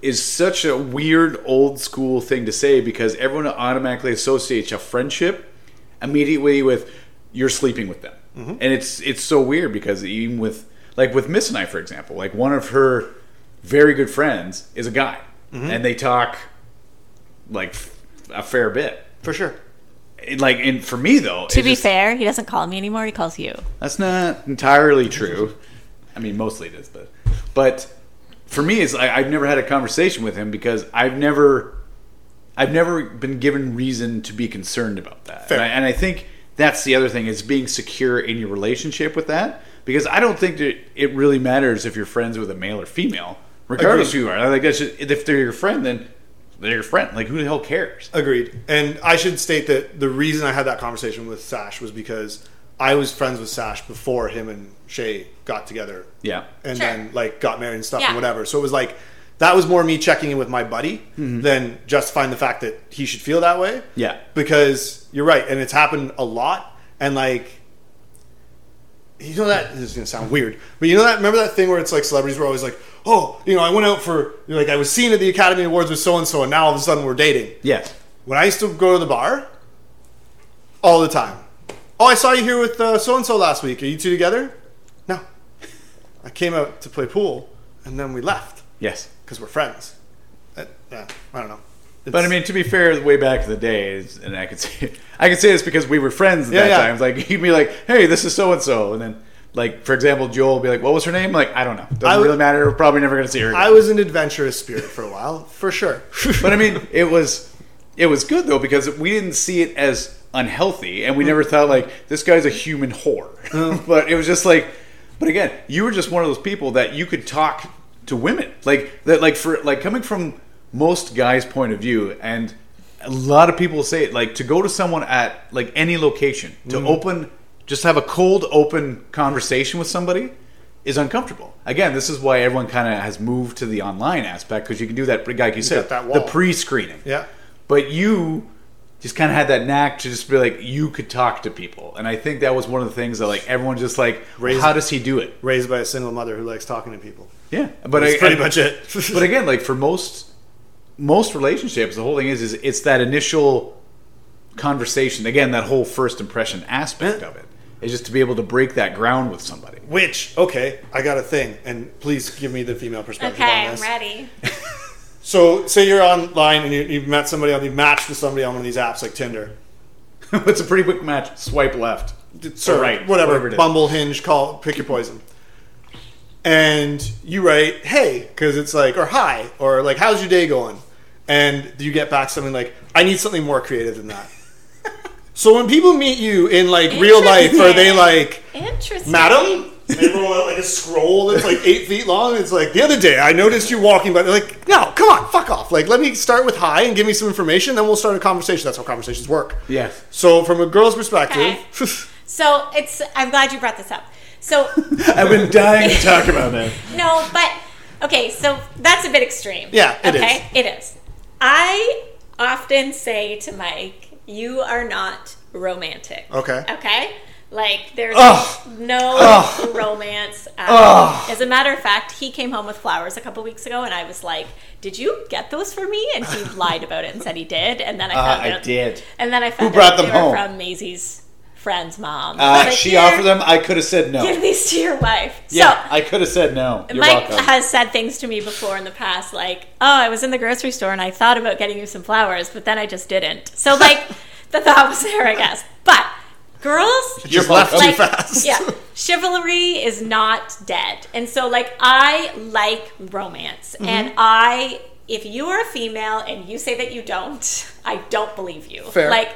is such a weird old school thing to say because everyone automatically associates a friendship immediately with you're sleeping with them. And it's it's so weird because even with like with Miss and I for example, like one of her very good friends is a guy and they talk like a fair bit. For sure. It, like and for me though, To be just- fair, he doesn't call me anymore. He calls you. that's not entirely true. I mean, mostly it is, but but for me, it's I, I've never had a conversation with him because I've never I've never been given reason to be concerned about that. Fair. And I, and I think that's the other thing is being secure in your relationship with that because I don't think that it really matters if you're friends with a male or female, regardless Agreed. who you are. Like that's just, if they're your friend, then they're your friend. Like who the hell cares? Agreed. And I should state that the reason I had that conversation with Sash was because I was friends with Sash before him and Shay got together. Yeah. And Sure. then like got married and stuff Yeah. and whatever. So it was like that was more me checking in with my buddy Mm-hmm. than justifying the fact that he should feel that way. Yeah. Because you're right, and it's happened a lot. And like you know that this is gonna sound weird, but you know that remember that thing where it's like celebrities were always like, oh, you know, I went out for like I was seen at the Academy Awards with so and so, and now all of a sudden we're dating. Yes. When I used to go to the bar, all the time. Oh, I saw you here with so and so last week. Are you two together? No. I came out to play pool, and then we left Yes. because we're friends. Uh, yeah, I don't know. But I mean, to be fair, way back in the days, and I could say, I could say this because we were friends at Yeah, that yeah. time. Like he'd be like, "Hey, this is so and so," and then, like for example, Joel would be like, "What was her name?" Like, I don't know. Doesn't really matter. We're probably never going to see her. Again. I was an adventurous spirit for a while, for sure. but I mean, it was it was good though because we didn't see it as unhealthy, and we mm. never thought like this guy's a human whore. Mm. but it was just like, but again, you were just one of those people that you could talk to women like that, like for like coming from most guys' point of view, and a lot of people say it like to go to someone at like any location to mm-hmm. open just have a cold open conversation with somebody is uncomfortable. Again, this is why everyone kind of has moved to the online aspect because you can do that. Like you said, that the pre-screening. Yeah. But you just kind of had that knack to just be like you could talk to people, and I think that was one of the things that like everyone just like, Raised- how does he do it? Raised by a single mother who likes talking to people. Yeah, but That's I, pretty I- much it. but again, like for most most relationships, the whole thing is is it's that initial conversation. Again, that whole first impression aspect Yeah. of it is just to be able to break that ground with somebody. Which, okay, I got a thing, and please give me the female perspective Okay, on I'm this. ready. So, say you're online and you, you've met somebody, on, you've matched with somebody on one of these apps like Tinder. it's a pretty quick match. Swipe left. So, Or right, whatever, whatever it is. Bumble, Hinge, call, pick your poison. And you write, hey, because it's like, or hi, or like, how's your day going? And you get back something like, I need something more creative than that. so when people meet you in like real life, are they like, Interesting. madam? They roll out like a scroll that's like eight feet long. It's like the other day I noticed you walking by. They're like, no, come on, fuck off. Like, let me start with hi and give me some information, then we'll start a conversation. That's how conversations work. Yes. So, from a girl's perspective, Okay. So it's. I'm glad you brought this up. So I've been dying to talk about that. no, but okay. So that's a bit extreme. Yeah, it okay, it is. I often say to Mike, "You are not romantic." Okay. Okay. Like there's Ugh. no romance. At all. As a matter of fact, he came home with flowers a couple weeks ago, and I was like, "Did you get those for me?" And he lied about it and said he did. And then I Uh, found I did. And then I found brought out them they were home? from Maisie's friend's mom. Uh, like, she "Here, offered them. I could have said no. Give these to your wife. Yeah, so I could have said no. You're Mike welcome. has said things to me before in the past, like, "Oh, I was in the grocery store and I thought about getting you some flowers, but then I just didn't." So, like, the thought was there, I guess. But girls, You're just left too fast. yeah, chivalry is not dead, and so, like, I like romance, Mm-hmm. and I, if you are a female and you say that you don't, I don't believe you. Fair. Like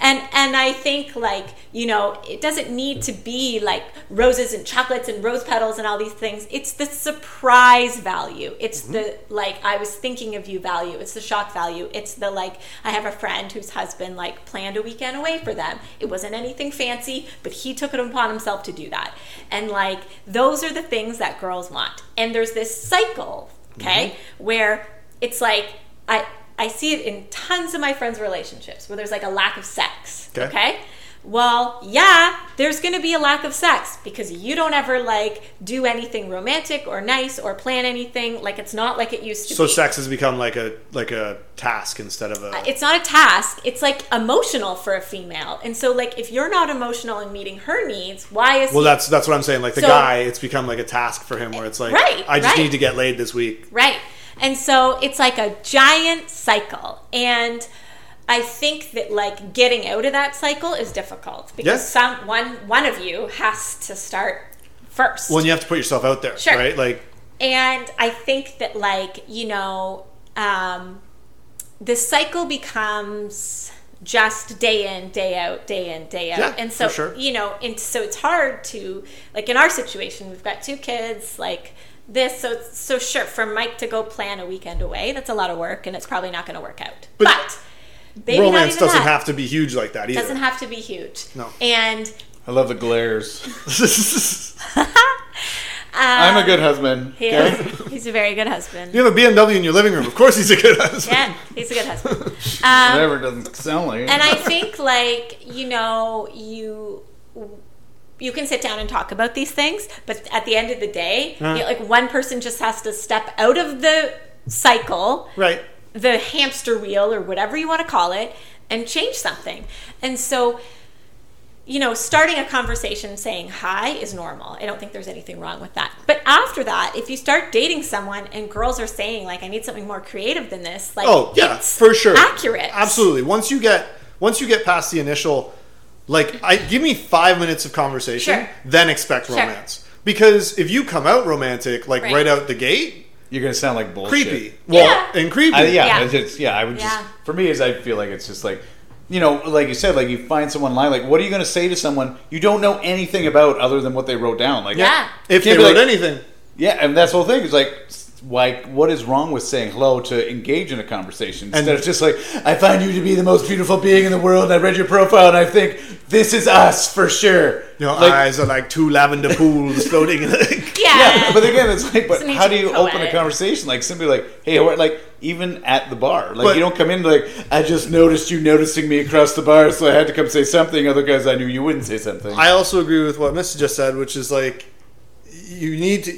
and and I think like you know it doesn't need to be like roses and chocolates and rose petals and all these things. It's the surprise value. It's Mm-hmm. the like I was thinking of you value. It's the shock value. It's the like I have a friend whose husband like planned a weekend away for them. It wasn't anything fancy, but he took it upon himself to do that. And like those are the things that girls want. And there's this cycle, okay, Mm-hmm. where it's like I I see it in tons of my friends' relationships where there's like a lack of sex. Okay. Okay. Well, yeah, there's going to be a lack of sex because you don't ever like do anything romantic or nice or plan anything. Like it's not like it used to So be. sex has become like a like a task instead of a. Uh, it's not a task. It's like emotional for a female. And so like if you're not emotional in meeting her needs, why is well, he that's that's what I'm saying. Like the So- guy, it's become like a task for him where it's like, Right, I just right. need to get laid this week. Right. And so it's like a giant cycle. And I think that like getting out of that cycle is difficult because Yeah. some one one of you has to start first. Well, you have to put yourself out there, Sure. right? Like, and I think that like, you know, um the cycle becomes just day in, day out, day in, day out. Yeah, and so sure. you know, and so it's hard to like in our situation, we've got two kids, like this, so it's- so sure for Mike to go plan a weekend away, that's a lot of work, and it's probably not going to work out. But But, maybe not romance even doesn't that. have to be huge like that either. doesn't have to be huge. No. and I love the glares. um, I'm a good husband. he okay? is, he's a very good husband. you have a BMW in your living room. Of course, he's a good husband. Yeah, he's a good husband. Um, Whatever doesn't sound like. and I think like you know you you can sit down and talk about these things, but at the end of the day, you know, like one person just has to step out of the cycle, Right. the hamster wheel or whatever you want to call it, and change something. And so you know, starting a conversation saying hi is normal. I don't think there's anything wrong with that. But after that, if you start dating someone and girls are saying like I need something more creative than this, like Oh yeah, for sure. accurate. Absolutely. Once you get once you get past the initial, like, I give me five minutes of conversation, Sure. then expect Sure. romance. Because if you come out romantic, like Right. right, out the gate, You're gonna sound like bullshit. creepy. Well, Yeah. and creepy. I, yeah, Yeah. It's just, yeah. I would just for me is I feel like it's just like you know, like you said, like you find someone lying. Like, what are you going to say to someone you don't know anything about other than what they wrote down? Like, Yeah. If they wrote like- anything, yeah, and that's the whole thing. It's like, why? What is wrong with saying hello to engage in a conversation instead And- of just like, I find you to be the most beautiful being in the world. And I read your profile, and I think this is us for sure. your Like, eyes are like two lavender pools floating. in the- yeah. Yeah, but again, it's like, but Doesn't how do be you open a conversation? Like simply like, hey, what, like even at the bar, like But- you don't come in like, I just noticed you noticing me across the bar, so I had to come say something. Otherwise, I knew you wouldn't say something. I also agree with what Mr. just said, which is like you need to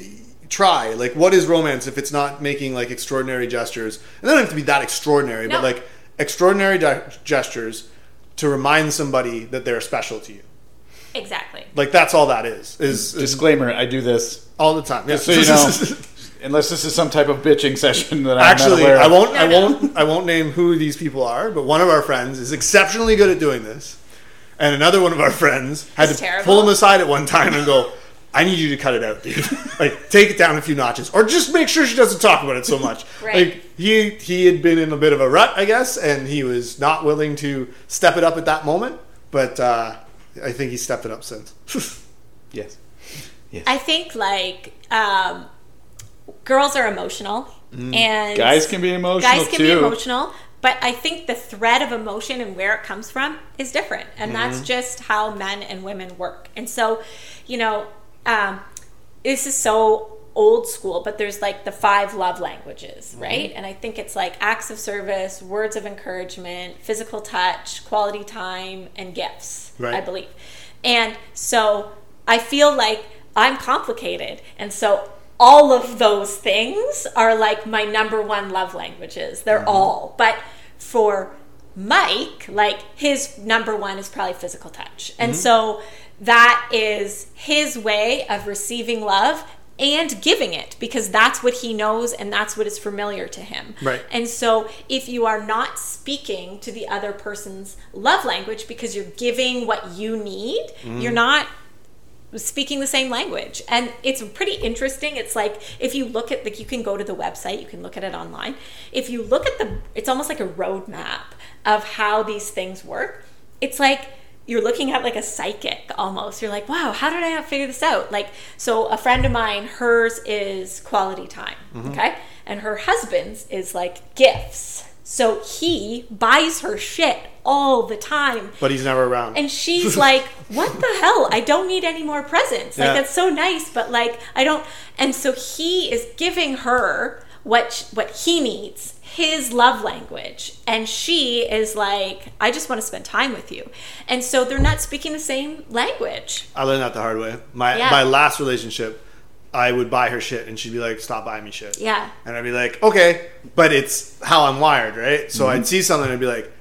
try. Like, what is romance if it's not making like extraordinary gestures? And they don't have to be that extraordinary, No. but like extraordinary ge- gestures to remind somebody that they're special to you. exactly. Like that's all that is. Is, is Disclaimer: I do this all the time. Yeah. so you know, unless this is some type of bitching session that I'm Actually, not aware I won't. I No, no. won't. I won't name who these people are. But one of our friends is exceptionally good at doing this, and another one of our friends had It's to terrible. pull him aside at one time and go, "I need you to cut it out, dude. like, take it down a few notches, or just make sure she doesn't talk about it so much." Right. Like he he had been in a bit of a rut, I guess, and he was not willing to step it up at that moment. But uh, I think he stepped it up since. yes. Yes. I think like um, girls are emotional and Guys can be emotional guys can too. be emotional but i think the thread of emotion and where it comes from is different and Mm-hmm. that's just how men and women work and so you know um, this is so old school but there's like the five love languages Mm-hmm. right and i think it's like acts of service words of encouragement physical touch quality time and gifts Right. i believe And so I feel like I'm complicated. And so all of those things are like my number one love languages. They're all. But for Mike, like his number one is probably physical touch. And so that is his way of receiving love and giving it because that's what he knows and that's what is familiar to him. Right. And so if you are not speaking to the other person's love language because you're giving what you need, mm. you're not speaking the same language. And it's pretty interesting. It's like if you look at like you can go to the website you can look at it online. If you look at the it's almost like a roadmap of how these things work. It's like you're looking at like a psychic almost you're like wow how did i not figure this out like so a friend of mine hers is quality time mm-hmm. okay and her husband's is like gifts so he buys her shit all the time But he's never around. and she's like, "What the hell? I don't need any more presents. Like Yeah. that's so nice, but like I don't." And so he is giving her what what he needs, his love language, and she is like, "I just want to spend time with you." And so they're not speaking the same language. I learned that the hard way. My Yeah. my last relationship, I would buy her shit, and she'd be like, "Stop buying me shit." Yeah. And I'd be like, "Okay," but it's how I'm wired, right? So I'd see something and I'd be like,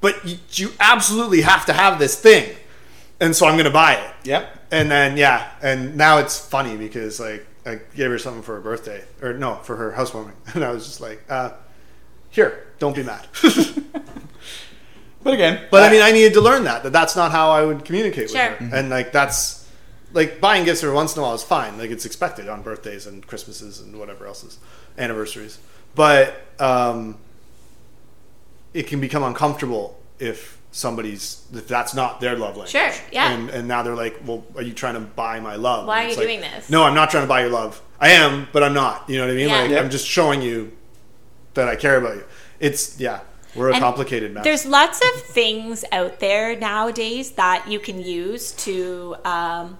"But you, you absolutely have to have this thing," and so I'm gonna buy it. Yep. And then yeah, and now it's funny because like I gave her something for her birthday, or no, for her housewarming, and I was just like, uh, "Here, don't be mad." But again, But I mean, I needed to learn that that that's not how I would communicate Sure. with her, and like that's like buying gifts every once in a while is fine. Like it's expected on birthdays and Christmases and whatever else is anniversaries. But um, it can become uncomfortable if somebody's if that's not their love language. Sure, yeah. And and now they're like, well, are you trying to buy my love? Why are you like, doing this? No, I'm not trying to buy your love. I am, but I'm not. You know what I mean? Yeah. Like Yep. I'm just showing you that I care about you. It's yeah, we're a And complicated mess. There's lots of things out there nowadays that you can use to um,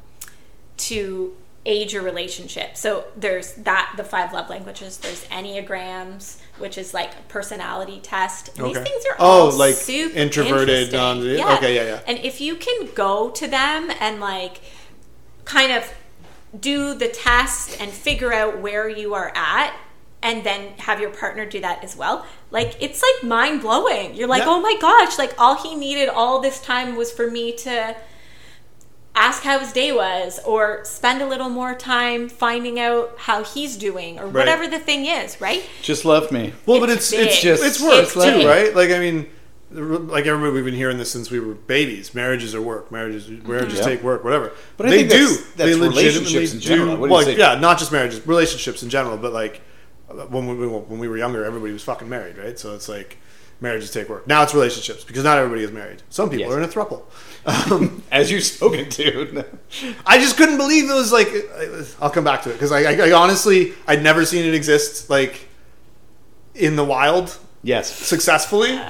to age your relationship. So there's that the five love languages. There's enneagrams, which is like a personality test. And These things are Oh, all like super introverted, non- okay, yeah, yeah. And if you can go to them and like kind of do the test and figure out where you are at and then have your partner do that as well like it's like mind blowing you're like Yeah. oh my gosh like all he needed all this time was for me to ask how his day was or spend a little more time finding out how he's doing or whatever the thing is right just love me. Well, but It's it's it's just it's work It's too, big. right? Like I mean, like everybody we've been hearing this since we were babies. Marriages are work. Marriages mm-hmm. marriages Yeah. take work. Whatever. But I they think do. that's- that's they legitimately relationships in general. do. What do you well, think? yeah, not just marriages, relationships in general. But like when we when we were younger, everybody was fucking married, right? So it's like marriages take work. Now it's relationships because not everybody is married. Some people Yes. are in a throuple. Um, As you've spoken to. I just couldn't believe it was like. I'll come back to it because I, I, I honestly I'd never seen it exist like in the wild yes. successfully.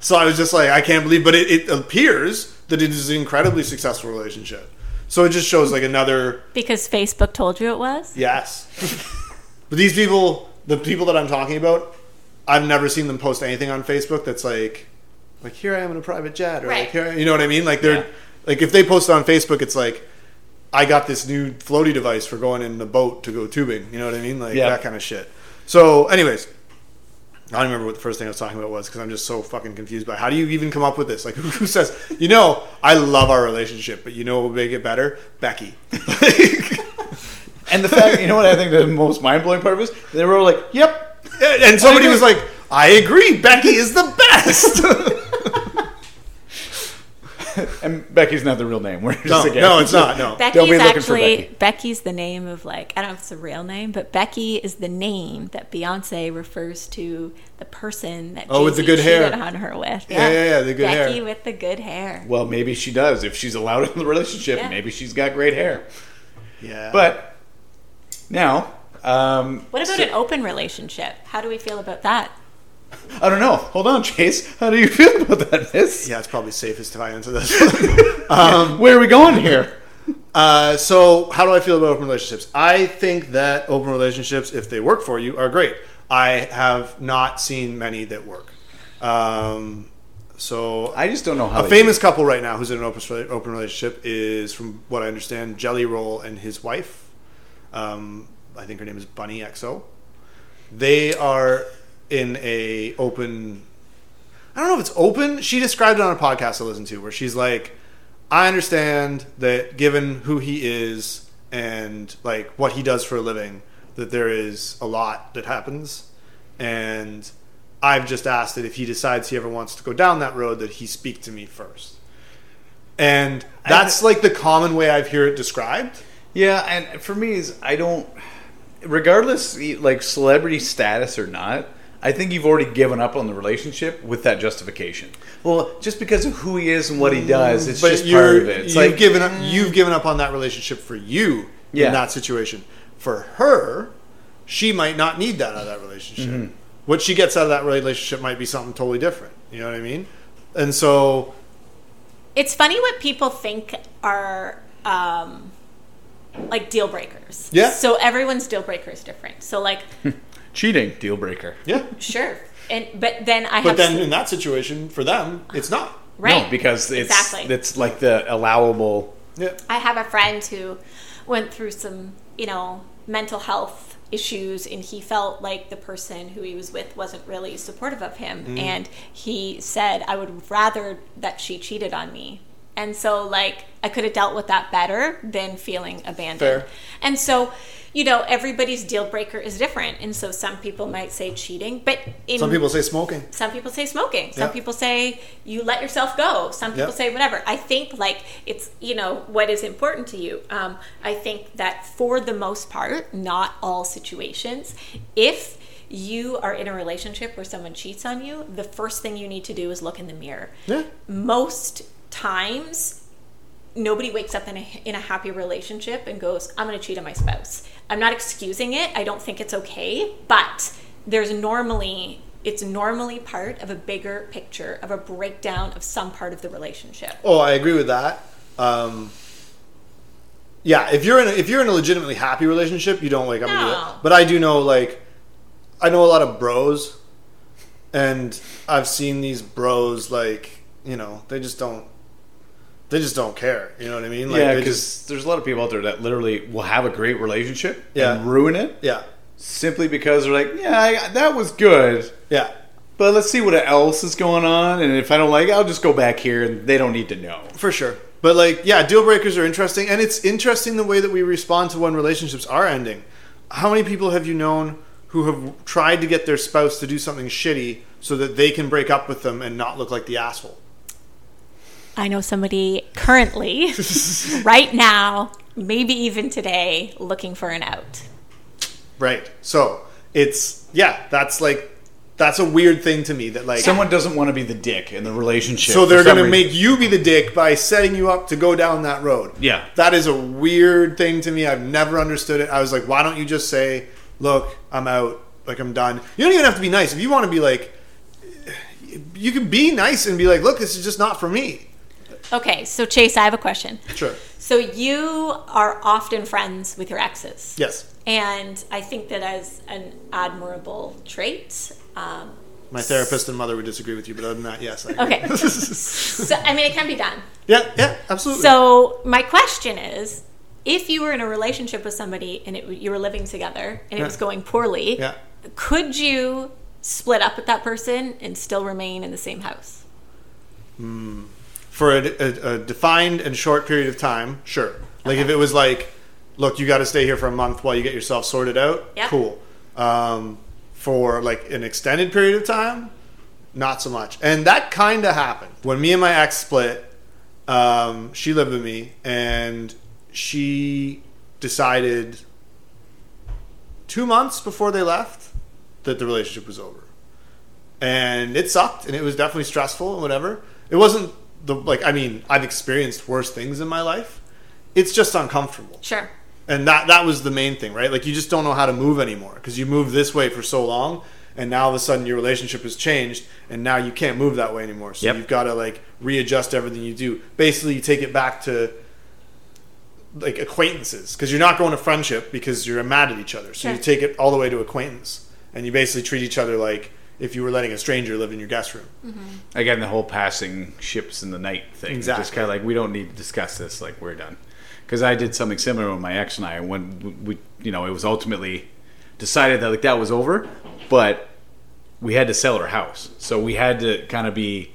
So I was just like, I can't believe, but it, it appears that it is an incredibly successful relationship. So it just shows like another because facebook told you it was yes. but these people, the people that I'm talking about, I've never seen them post anything on Facebook that's like, like here I am in a private jet, or Right. like here, you know what I mean? Like they're Yeah. like if they post it on Facebook, it's like. I got this new floaty device for going in the boat to go tubing. You know what I mean? Like Yeah. that kind of shit. So, anyways, I don't remember what the first thing I was talking about was because I'm just so fucking confused by how do you even come up with this? Like, who, who says, you know, I love our relationship, but you know what would make it better? Becky. And the fact, you know what I think the most mind blowing part of is? They were all like, yep. and somebody was like, I agree, Becky is the best. And Becky's not the real name. We're just no, again- no, it's not. No. Becky's Don't be looking for actually Becky. Becky's the name of like I don't know if it's a real name, but Becky is the name that Beyonce refers to the person that Oh, with the good hair. cheated on her with. Yeah, yeah, yeah, the good Becky hair. with the good hair. Well, maybe she does. If she's allowed in the relationship, Yeah. maybe she's got great hair. Yeah. But now, um, What about so- an open relationship? How do we feel about that? I don't know. Hold on, Chase. How do you feel about that, Miss? yeah, it's probably safest if I answer this. Where are we going here? Uh, so, how do I feel about open relationships? I think that open relationships, if they work for you, are great. I have not seen many that work. Um, So I just don't know how a they famous couple right now who's in an open open relationship is, from what I understand, Jelly Roll and his wife. Um, I think her name is Bunny XO. They are in a open. I don't know if it's open. She described it on a podcast I listened to where she's like, "I understand that given who he is and like what he does for a living, that there is a lot that happens, and." I've just asked that if he decides he ever wants to go down that road, that he speak to me first. And that's like the common way I've heard it described. Yeah, and for me is I don't regardless like celebrity status or not, I think you've already given up on the relationship with that justification. Well, just because of who he is and what he does, it's just part of it. It's you've like given up. You've given up on that relationship for you Yeah. in that situation. For her, she might not need that out of that relationship. Mm-hmm. What she gets out of that relationship might be something totally different. You know what I mean? And so, It's funny what people think are um, like deal breakers. Yeah. So everyone's deal breaker is different. So like, cheating deal breaker. yeah. sure, and but then I have But have then in that situation, for them, it's not. right No, because it's exactly. it's like the allowable. Yeah. I have a friend who went through some, you know, mental health issues and he felt like the person who he was with wasn't really supportive of him Mm. and he said I would rather that she cheated on me. And so like I could have dealt with that better than feeling abandoned. Fair. And so, you know, everybody's deal breaker is different. And so some people might say cheating, but in Some people say smoking. some people say smoking some Yeah. people say you let yourself go some people say whatever i think like it's you know what is important to you um, i think that for the most part not all situations if you are in a relationship where someone cheats on you the first thing you need to do is look in the mirror Yeah. most times nobody wakes up in a, in a happy relationship and goes i'm going to cheat on my spouse i'm not excusing it i don't think it's okay but there's normally it's normally part of a bigger picture of a breakdown of some part of the relationship Oh, I agree with that. Um, yeah, if you're in a, if you're in a legitimately happy relationship, you don't wake up and do it. No. But I do know, like, I know a lot of bros, and I've seen these bros, like, you know, they just don't, they just don't care. You know what I mean? Like, yeah, because there's a lot of people out there that literally will have a great relationship Yeah. and ruin it yeah, simply because they're like, yeah, I, that was good, yeah, but let's see what else is going on, and if I don't like, it, I'll just go back here, and they don't need to know. for sure. But like, yeah, deal breakers are interesting, and it's interesting the way that we respond to when relationships are ending. How many people have you known who have tried to get their spouse to do something shitty so that they can break up with them and not look like the asshole? I know somebody currently right now maybe even today looking for an out Right. So it's yeah, that's like that's a weird thing to me that like Someone doesn't want to be the dick in the relationship. so they're going to make you be the dick by setting you up to go down that road. Yeah. That is a weird thing to me. I've never understood it. I was like, why don't you just say, "Look, I'm out. Like I'm done." You don't even have to be nice. If you want to be like you can be nice and be like, "Look, this is just not for me." Okay so chase i have a question Sure. so you are often friends with your exes Yes. And I think that as an admirable trait. Um, My therapist and mother would disagree with you, but other than that, yes. I okay. so, I mean, it can be done. yeah, yeah, absolutely. So, my question is if you were in a relationship with somebody and it, you were living together and it Yeah. was going poorly, Yeah. could you split up with that person and still remain in the same house? For a, a, a defined and short period of time, sure. Like if it was like, look, you got to stay here for a month while you get yourself sorted out. Yep. Cool. Um, for like an extended period of time, not so much. And that kind of happened when me and my ex split. Um, she lived with me, and she decided two months before they left that the relationship was over and it sucked and it was definitely stressful and whatever it wasn't the like i mean i've experienced worse things in my life. It's just uncomfortable. Sure. and that that was the main thing right? Like you just don't know how to move anymore because you moved this way for so long and now all of a sudden your relationship has changed and now you can't move that way anymore. So Yep. you've got to like readjust everything you do. Basically you take it back to like acquaintances because you're not going to friendship because you're mad at each other. So you take it all the way to acquaintance and you basically treat each other like if you were letting a stranger live in your guest room. Again, the whole passing ships in the night thing. Just Exactly. kind of like we don't need to discuss this. Like we're done. Because I did something similar with my ex and I when we, you know, it was ultimately decided that like that was over, but we had to sell our house, so we had to kind of be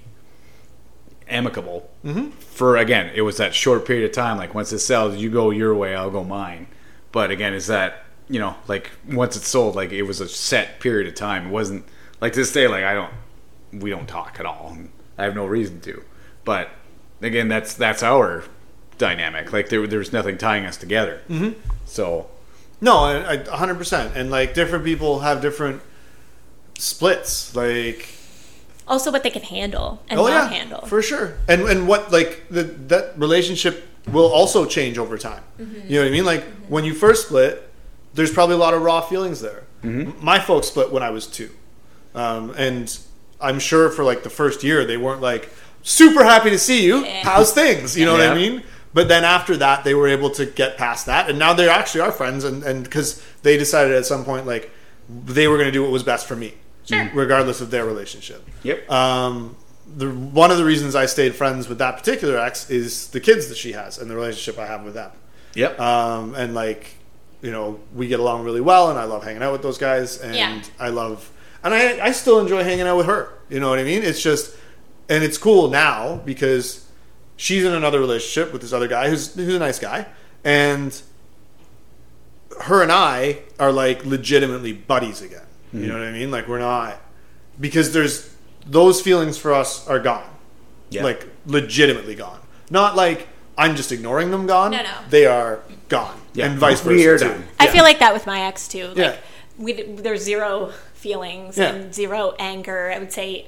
amicable. Mm-hmm. For again, it was that short period of time. Like once it sells, you go your way, I'll go mine. But again, is that you know, like once it's sold, like it was a set period of time. It wasn't like to this day. Like I don't, we don't talk at all. I have no reason to. But again, that's that's our dynamic. Like there, there's nothing tying us together. Mm-hmm. So No, I, I, 100%. And like different people have different splits. Like, Also, what they can handle and oh not yeah, handle. for sure. And and what like the, that relationship will also change over time. Mm-hmm. You know what I mean? Like when you first split, there's probably a lot of raw feelings there. M- My folks split when I was two, um, and I'm sure for like the first year they weren't like super happy to see you. Yeah. How's things? You know what I mean? But then after that, they were able to get past that, and now they actually are friends, and and because they decided at some point like they were going to do what was best for me, Sure. regardless of their relationship. Yep. Um, the one of the reasons I stayed friends with that particular ex is the kids that she has and the relationship I have with them. yep. Um, and like, you know, we get along really well, and I love hanging out with those guys, and Yeah. I love, and I I still enjoy hanging out with her. You know what I mean? It's just, and it's cool now because she's in another relationship with this other guy who's who's a nice guy, and her and I are like legitimately buddies again. You know mm-hmm. what I mean? Like we're not because there's those feelings for us are gone. Yeah. Like legitimately gone. Not like I'm just ignoring them gone. No, no. They are gone. Yeah. And vice versa. We are too. done. I Yeah. feel like that with my ex too. Like, Yeah. we there's zero feelings Yeah. and zero anger. I would say,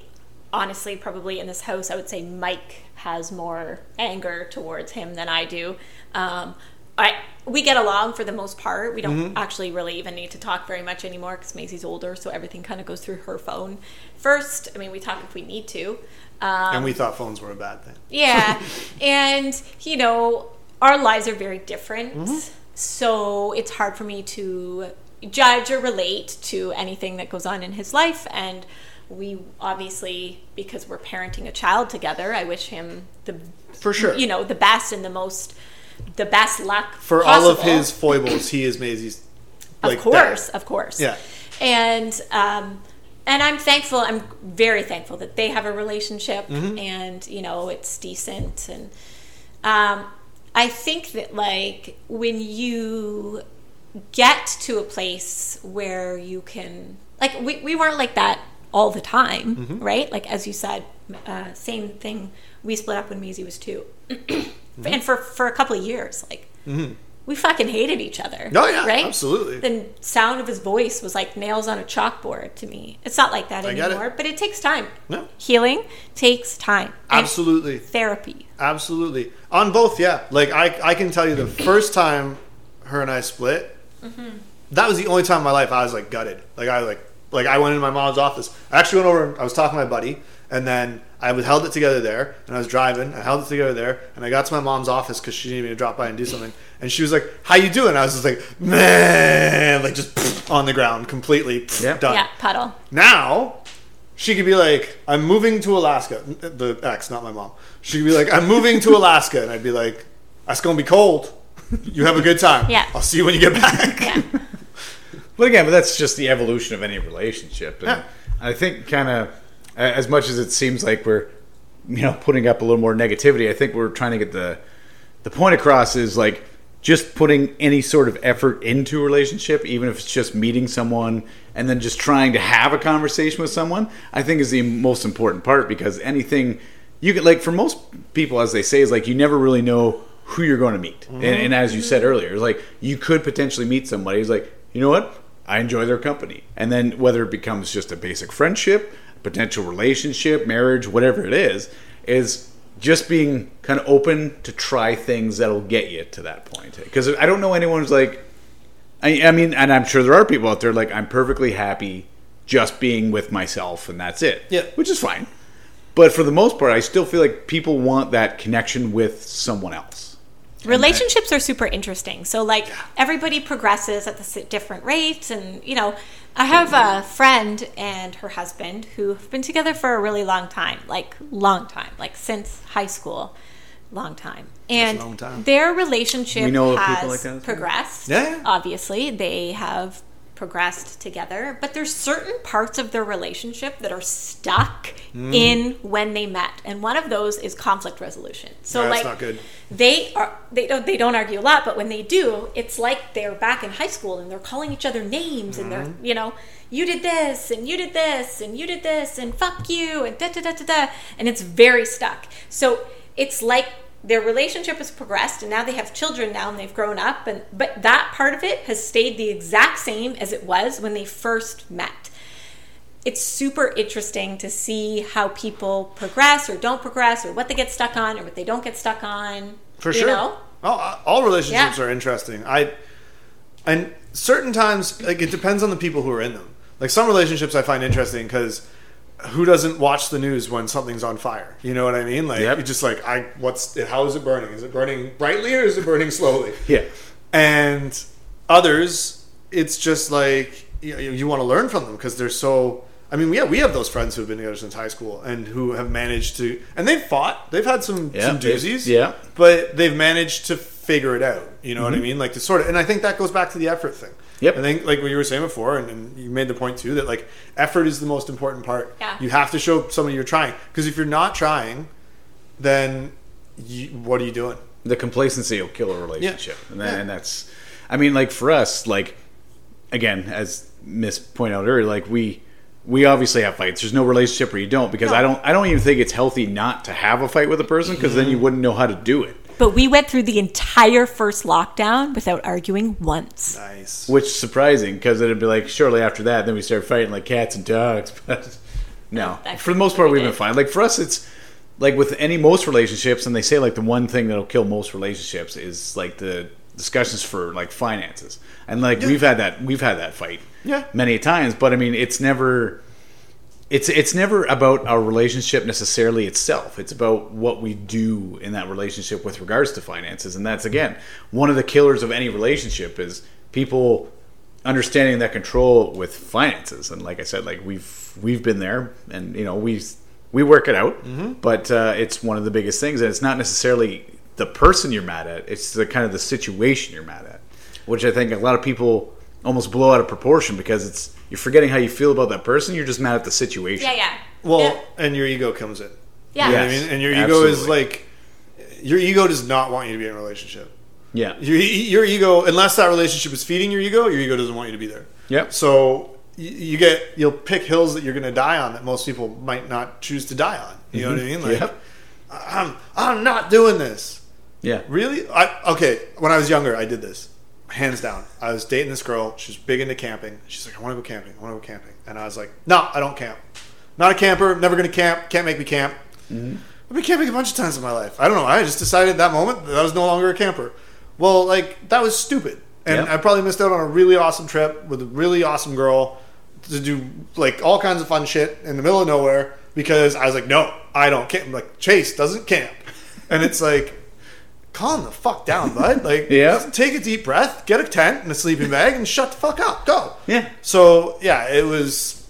honestly, probably in this house, I would say Mike has more anger towards him than I do. Um, I we get along for the most part. We don't Mm-hmm. actually really even need to talk very much anymore because Maisie's older, so everything kind of goes through her phone first. I mean, we talk if we need to. Um, and we thought phones were a bad thing. yeah. and, you know, our lives are very different. Mm-hmm. So it's hard for me to judge or relate to anything that goes on in his life. And we obviously, because we're parenting a child together, I wish him the, For sure. you know, the best and the most, the best luck For all of his foibles, he is Maisie's. Of like, course, dad. of course. Yeah. And um, and I'm thankful. I'm very thankful that they have a relationship, Mm-hmm. and you know it's decent. And um, I think that like when you get to a place where you can like we, we weren't like that all the time Mm-hmm. right like as you said uh, same thing we split up when Maisie was 2 and for for a couple of years like we fucking hated each other Mm-hmm. Oh, yeah, right absolutely. the sound of his voice was like nails on a chalkboard to me it's not like that I get it. anymore but it takes time No. healing takes time And Absolutely. therapy Absolutely. On both, yeah. Like I, I can tell you the first time her and I split, Mm-hmm. that was the only time in my life I was like gutted. Like I like like I went into my mom's office. I actually went over I was talking to my buddy and then I was held it together there and I was driving. I held it together there and I got to my mom's office because she needed me to drop by and do something. And she was like, "How you doing?" I was just like, "Man," like just on the ground, completely Yeah. done. yeah puddle Now, she could be like, I'm moving to Alaska. The ex, not my mom. She could be like, I'm moving to Alaska. And I'd be like, that's going to be cold. You have a good time. Yeah. I'll see you when you get back. yeah But again, but that's just the evolution of any relationship. And Yeah. I think kind of as much as it seems like we're you know putting up a little more negativity, I think we're trying to get the the point across is like just putting any sort of effort into a relationship, even if it's just meeting someone and then just trying to have a conversation with someone, I think is the most important part because anything you get like for most people, as they say, is like you never really know who you're going to meet. And, mm-hmm. and as you said earlier, it's like you could potentially meet somebody who's like, you know what? I enjoy their company. And then whether it becomes just a basic friendship, potential relationship, marriage, whatever it is, is just being kind of open to try things that'll get you to that point. Because I don't know anyone who's like, I, I mean, and I'm sure there are people out there like, I'm perfectly happy just being with myself and that's it. Yeah. Which is fine. But for the most part, I still feel like people want that connection with someone else. Relationships are super interesting. So like everybody progresses at the different rates and you know i have a friend and her husband who have been together for a really long time like long time like since high school long time. And long time. their relationship We know has like that. progressed Yeah, yeah. obviously. They have progressed together but there's certain parts of their relationship that are stuck Mm. in when they met and one of those is conflict resolution so That's like not good. they are they don't they don't argue a lot but when they do it's like they're back in high school and they're calling each other names and they're Mm-hmm. you know you did this and you did this and you did this and fuck you and da da da da da and it's very stuck so it's like their relationship has progressed and now they have children now and they've grown up and but that part of it has stayed the exact same as it was when they first met it's super interesting to see how people progress or don't progress or what they get stuck on or what they don't get stuck on For sure. know? All, all relationships Yeah. are interesting. I and certain times like it depends on the people who are in them. Like some relationships I find interesting because who doesn't watch the news when something's on fire? You know what I mean? Like Yep. it's just like I what's it, how is it burning? Is it burning brightly or is it burning slowly? Yeah. and others it's just like you, you want to learn from them because they're so i mean yeah we have those friends who have been together since high school and who have managed to and they've fought they've had some, Yeah, some doozies yeah. but they've managed to figure it out you know what i mean like to sort of and i think that goes back to the effort thing Mm-hmm. Yep. i think like what you were saying before and, and you made the point too that like effort is the most important part Yeah. you have to show somebody you're trying because if you're not trying then you, what are you doing the complacency will kill a relationship, and, that, Yeah. and that's, I mean, like for us, like again, as Miss pointed out earlier, like we we obviously have fights. There's no relationship where you don't, because I don't I don't even think it's healthy not to have a fight with a person, because then you Mm-hmm. wouldn't know how to do it. But we went through the entire first lockdown without arguing once. nice Which is surprising, because it'd be like shortly after that, then we start fighting like cats and dogs. But no, That for the most part, we we've been fine. Like for us, it's like with any most relationships, and they say like the one thing that'll kill most relationships is like the discussions for like finances, and like we've had that we've had that fight Yeah. many times. But I mean, it's never. It's it's never about our relationship necessarily itself. It's about what we do in that relationship with regards to finances, and that's again one of the killers of any relationship is people understanding that control with finances. And like I said, like we've we've been there, and you know we we work it out, but uh, it's one of the biggest things, and it's not necessarily the person you're mad at; it's the kind of the situation you're mad at, which I think a lot of people almost blow out of proportion because it's you're forgetting how you feel about that person. You're just mad at the situation. Yeah, yeah. Well, yeah. and your ego comes in. yeah. You know what I mean? And your ego is like, your ego does not want you to be in a relationship. Yeah. Your, your ego, unless that relationship is feeding your ego, your ego doesn't want you to be there. Yep. So you, you get, you'll pick hills that you're going to die on that most people might not choose to die on. You know what I mm-hmm. mean? Like, Yep. I'm, I'm not doing this. Yeah. Really? I, okay. When I was younger, I did this. Hands down. I was dating this girl. She was big into camping. She's like, I want to go camping. I want to go camping. And I was like, No, I don't camp. Not a camper. Never going to camp. Can't make me camp. Mm-hmm. I've been camping a bunch of times in my life. I don't know. I just decided at that moment that I was no longer a camper. Well, like that was stupid, and Yep. I probably missed out on a really awesome trip with a really awesome girl to do like all kinds of fun shit in the middle of nowhere because I was like, no, I don't camp. I'm like Chase doesn't camp, and it's like, calm the fuck down, bud. Like, Yeah. take a deep breath, get a tent and a sleeping bag, and shut the fuck up. Go. Yeah. So yeah, it was.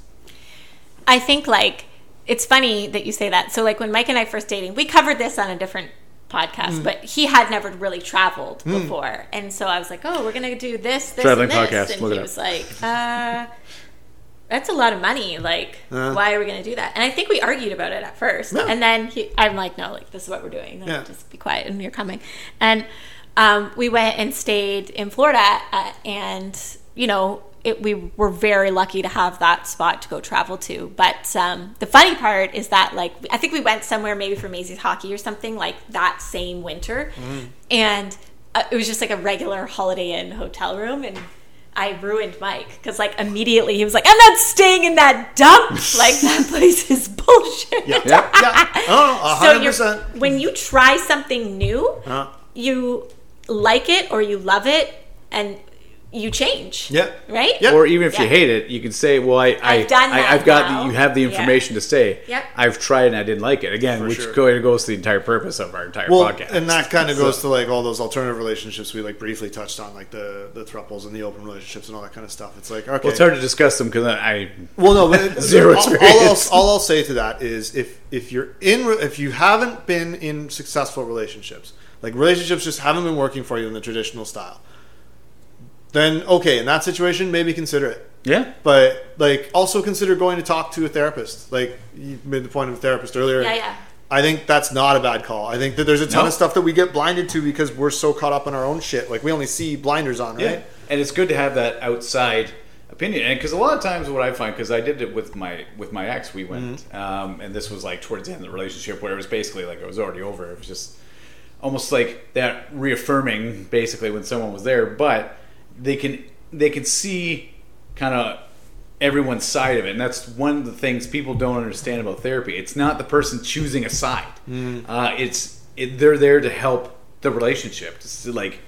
I think like it's funny that you say that. So like when Mike and I first dating, we covered this on a different podcast, Mm. but he had never really traveled before, and so I was like, "Oh, we're gonna do this, this, Traveling and this," podcast, and look it he was like, "Uh." That's a lot of money. Like, Uh. why are we going to do that? And I think we argued about it at first. Yeah. And then he, I'm like, no, like, this is what we're doing. Like, Yeah. Just be quiet and you're coming. And um, we went and stayed in Florida. Uh, and, you know, it, we were very lucky to have that spot to go travel to. But um, the funny part is that, like, I think we went somewhere maybe for Maisie's hockey or something like that same winter. And uh, it was just like a regular Holiday Inn hotel room. And I ruined Mike because, like, immediately he was like, I'm not staying in that dump. like, that place is bullshit. Yeah. Yeah. Yeah. Oh, So hundred you're, when you try something new, Uh, you like it or you love it, and you change. Yeah. Right? Yeah. Or even if you hate it, you can say, "Well, I, I, I've done I, that I've got now. the, you have the Yeah. information to say, Yep. I've tried and I didn't like it." Again, which sure. goes to the entire purpose of our entire Well, podcast. and that kind of So- goes to like all those alternative relationships we like briefly touched on, like the the thruples and the open relationships and all that kind of stuff. It's like okay, Well, it's hard to discuss them because I Well, no, but it- Zero all- All, experience. I'll, all I'll say to that is if if you're in if you haven't been in successful relationships, like relationships just haven't been working for you in the traditional style, then okay, in that situation, maybe consider it. yeah. But like, also consider going to talk to a therapist. Like you made the point of a therapist earlier. Yeah, yeah. I think that's not a bad call. I think that there's a ton No. of stuff that we get blinded to because we're so caught up in our own shit. Like we only see blinders on, right? Yeah, and it's good to have that outside opinion, and because a lot of times what I find, because I did it with my with my ex, we went, um, and this was like towards the end of the relationship where it was basically like it was already over. It was just almost like that reaffirming, basically, when someone was there, but they can they can see kind of everyone's side of it, and that's one of the things people don't understand about therapy. It's not the person choosing a side. Uh, it's it, they're there to help the relationship. It's like,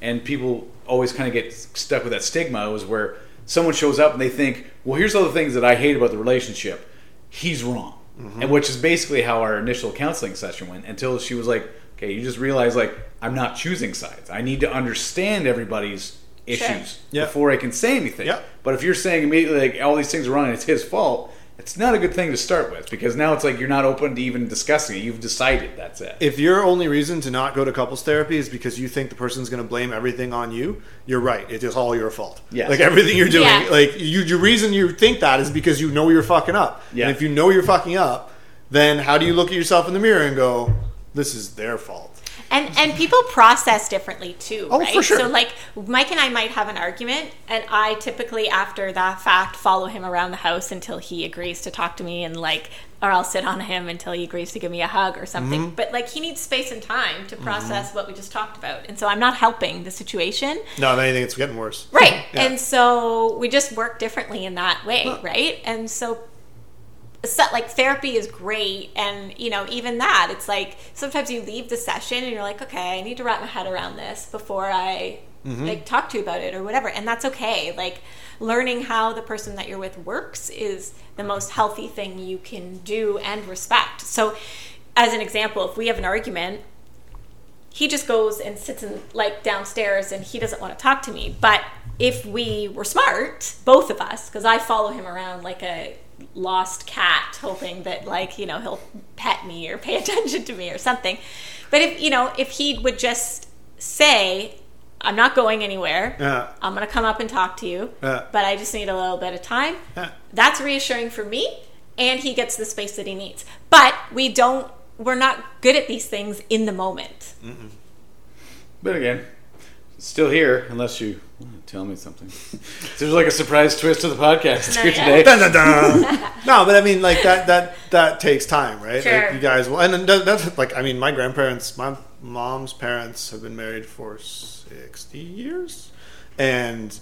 and people always kind of get stuck with that stigma. Was where someone shows up and they think, well, here's all the things that I hate about the relationship. He's wrong, and which is basically how our initial counseling session went. Until she was like, okay, you just realize like I'm not choosing sides. I need to understand everybody's issues Yeah. before I can say anything. Yeah. But if you're saying immediately like all these things are wrong and it's his fault, it's not a good thing to start with because now it's like you're not open to even discussing it. You've decided that's it. If your only reason to not go to couples therapy is because you think the person's going to blame everything on you, you're right. It is all your fault. Yes. Like everything you're doing, Yeah. like you, your reason you think that is because you know you're fucking up. Yeah. And if you know you're fucking up, then how do you look at yourself in the mirror and go, "This is their fault"? And and people process differently too, Oh, right? for sure. So like Mike and I might have an argument, and I typically after that fact follow him around the house until he agrees to talk to me, and like, or I'll sit on him until he agrees to give me a hug or something. Mm-hmm. But like he needs space and time to process what we just talked about, and so I'm not helping the situation. No, if anything, it's getting worse. Right. Yeah. And so we just work differently in that way, right? And so, so like therapy is great and you know even that it's like sometimes you leave the session and you're like okay i need to wrap my head around this before i mm-hmm. like talk to you about it or whatever and that's okay like learning how the person that you're with works is the most healthy thing you can do and respect. So as an example if we have an argument he just goes and sits in like downstairs and he doesn't want to talk to me but if we were smart both of us because i follow him around like a lost cat hoping that like you know he'll pet me or pay attention to me or something but if you know if he would just say i'm not going anywhere Yeah. i'm going to come up and talk to you Yeah. but i just need a little bit of time Yeah. that's reassuring for me and he gets the space that he needs but we don't we're not good at these things in the moment But again, still here unless you tell me something. There's like a surprise twist to the podcast here today. Dun, dun, dun. no, but I mean, like that that that takes time, right? Sure. Like you guys, will, and that- that's like I mean, my grandparents, my mom's parents have been married for sixty years, and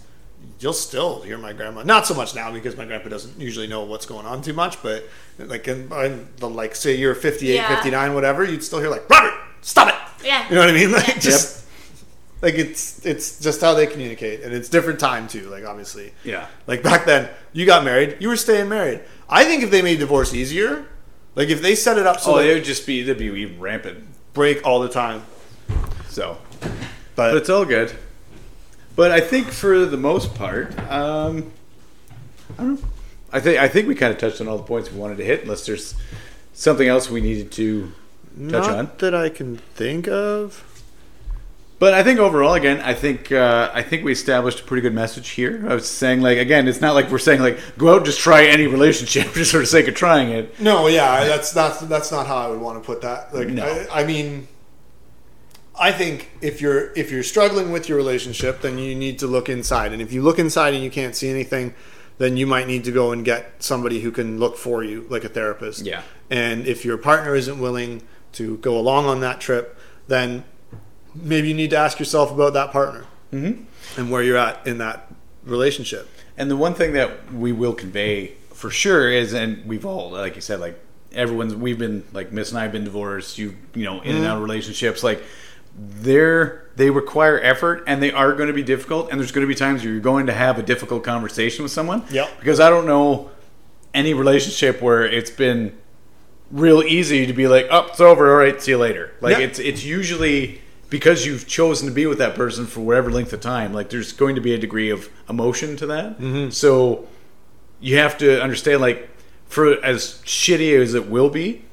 you'll still hear my grandma. Not so much now because my grandpa doesn't usually know what's going on too much, but like in, in the like say you're 58, Yeah. 59, whatever, you'd still hear like Robert, stop it. Yeah. You know what I mean? Like Yeah. just. Like it's it's just how they communicate, and it's different time too. Like obviously, Yeah. like back then, you got married, you were staying married. I think if they made divorce easier, like if they set it up so Oh, it would just be, it'd be even rampant. break all the time, So, but, but it's all good. But I think for the most part, um, I don't know. I think I think we kind of touched on all the points we wanted to hit, unless there's something else we needed to touch not on. that I can think of. But I think overall, again, I think uh, I think we established a pretty good message here. I was saying, like, again, it's not like we're saying like go out and just try any relationship just for the sake of trying it. No, yeah, that's that's that's not how I would want to put that. Like, No. I, I mean, I think if you're if you're struggling with your relationship, then you need to look inside, and if you look inside and you can't see anything, then you might need to go and get somebody who can look for you, like a therapist. Yeah. And if your partner isn't willing to go along on that trip, then maybe you need to ask yourself about that partner Mhm. and where you're at in that relationship. And the one thing that we will convey for sure is, and we've all, like you said, like everyone's, we've been like Miss and I have been divorced. You, you know, in and out of relationships. Like they're they require effort and they are going to be difficult and there's going to be times where you're going to have a difficult conversation with someone Yeah. because i don't know any relationship where it's been real easy to be like oh it's over all right see you later like Yeah. it's it's usually because you've chosen to be with that person for whatever length of time like there's going to be a degree of emotion to that Mm-hmm. so you have to understand like for as shitty as it will be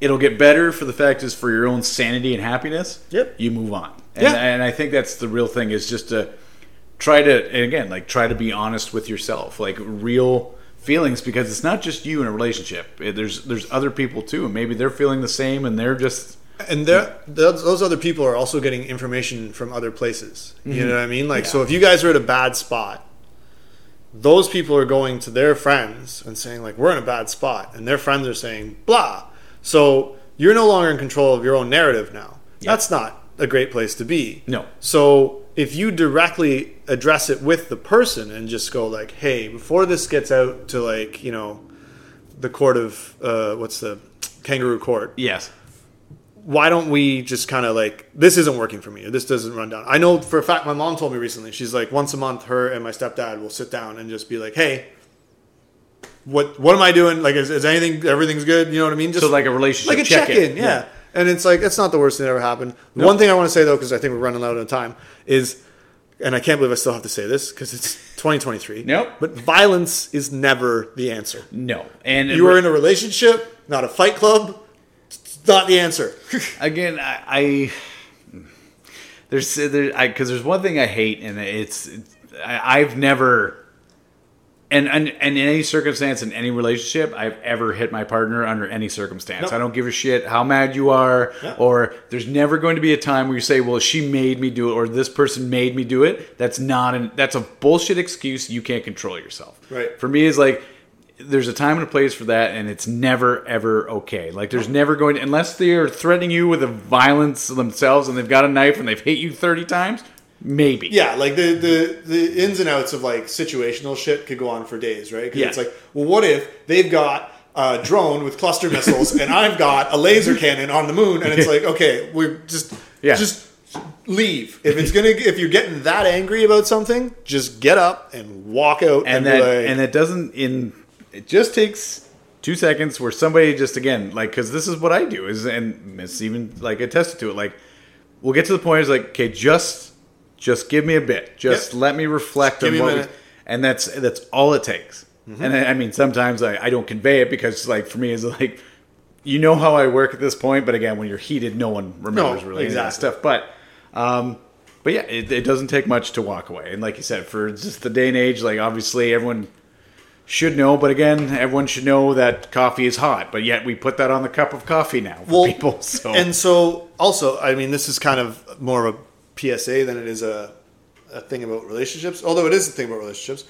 it'll get better for the fact is for your own sanity and happiness Yep. you move on and, Yeah. and i think that's the real thing is just to try to and again like try to be honest with yourself like real feelings because it's not just you in a relationship there's there's other people too and maybe they're feeling the same and they're just and those, those other people are also getting information from other places. You know what I mean? Like, so if you guys are at a bad spot, those people are going to their friends and saying, like, we're in a bad spot. And their friends are saying, blah. So you're no longer in control of your own narrative now. That's not a great place to be. No. So if you directly address it with the person and just go, like, hey, before this gets out to, like, you know, the court of, uh, what's the kangaroo court? yes why don't we just kind of like this isn't working for me or this doesn't run down. I know for a fact my mom told me recently she's like once a month her and my stepdad will sit down and just be like hey what what am i doing? Like is, is anything everything's good? You know what i mean? Just so like a relationship like a check-in, yeah. and it's like it's not the worst thing that ever happened. The one thing i want to say though because i think we're running out of time is and i can't believe i still have to say this because it's 2023 Nope. but violence is never the answer. No. And you are in a relationship not a fight club it's not the answer again I, I there's there because there's one thing I hate and it's, it's I, I've never and, and and in any circumstance in any relationship I've ever hit my partner under any circumstance. Nope. I don't give a shit how mad you are or there's never going to be a time where you say, "Well, she made me do it" or "This person made me do it." That's not an that's a bullshit excuse. You can't control yourself. Right. For me, is like there's a time and a place for that, and it's never ever okay. Like there's never going unless they're threatening you with a violence themselves and they've got a knife and they've hit you thirty times. Maybe. Yeah, like the, the the ins and outs of like situational shit could go on for days, right? Yeah. it's like, well, what if they've got a drone with cluster missiles and I've got a laser cannon on the moon, and it's like, okay, we're just Yeah. just leave. If it's gonna, if you're getting that angry about something, just get up and walk out and and, that like, and it doesn't in it just takes two seconds where somebody just again like because this is what i do is and it's even like attested to it like we'll get to the point is like okay just just give me a bit just Yep. let me reflect on what we, and that's that's all it takes Mm-hmm. and I, I mean sometimes I, I don't convey it because like for me it's like you know how i work at this point but again when you're heated no one remembers No, really of that stuff but um but yeah, it, it doesn't take much to walk away. And like you said, for just the day and age, like obviously everyone should know, but again, everyone should know that coffee is hot. But yet we put that on the cup of coffee now for well, people. So and so also, I mean, this is kind of more of a PSA than it is a a thing about relationships. Although it is a thing about relationships.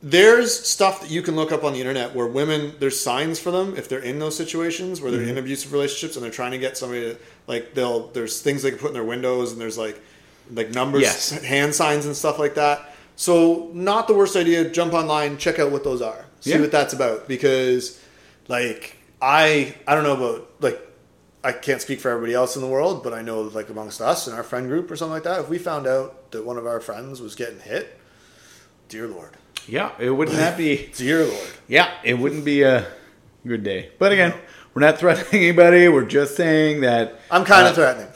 There's stuff that you can look up on the internet where women there's signs for them if they're in those situations where they're Mm-hmm. in abusive relationships and they're trying to get somebody to like they'll there's things they can put in their windows and there's like like numbers Yes. hand signs and stuff like that. So not the worst idea. Jump online, check out what those are, see Yeah. what that's about because like I I don't know about like I can't speak for everybody else in the world, but I know like amongst us and our friend group or something like that, if we found out that one of our friends was getting hit, dear lord, yeah, it wouldn't that be? dear lord. Yeah, it wouldn't be a good day. But again, we're not threatening anybody. We're just saying that I'm kind Uh, of threatening.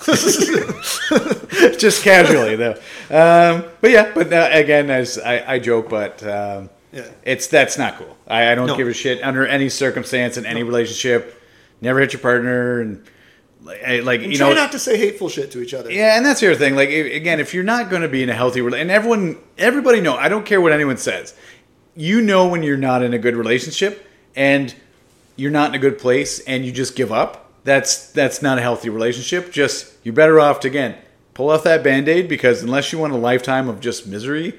just casually though. Um, but yeah, but uh, again, as I, I joke, but um, Yeah. it's that's not cool. I, I don't No. give a shit under any circumstance in any relationship. Never hit your partner, and I, like you Try know, not to say hateful shit to each other. yeah, and that's the other thing. Like again, if you're not going to be in a healthy relationship, and everyone, everybody know, I don't care what anyone says. You know when you're not in a good relationship, and you're not in a good place, and you just give up. That's that's not a healthy relationship. Just you're better off to again pull off that band aid because unless you want a lifetime of just misery,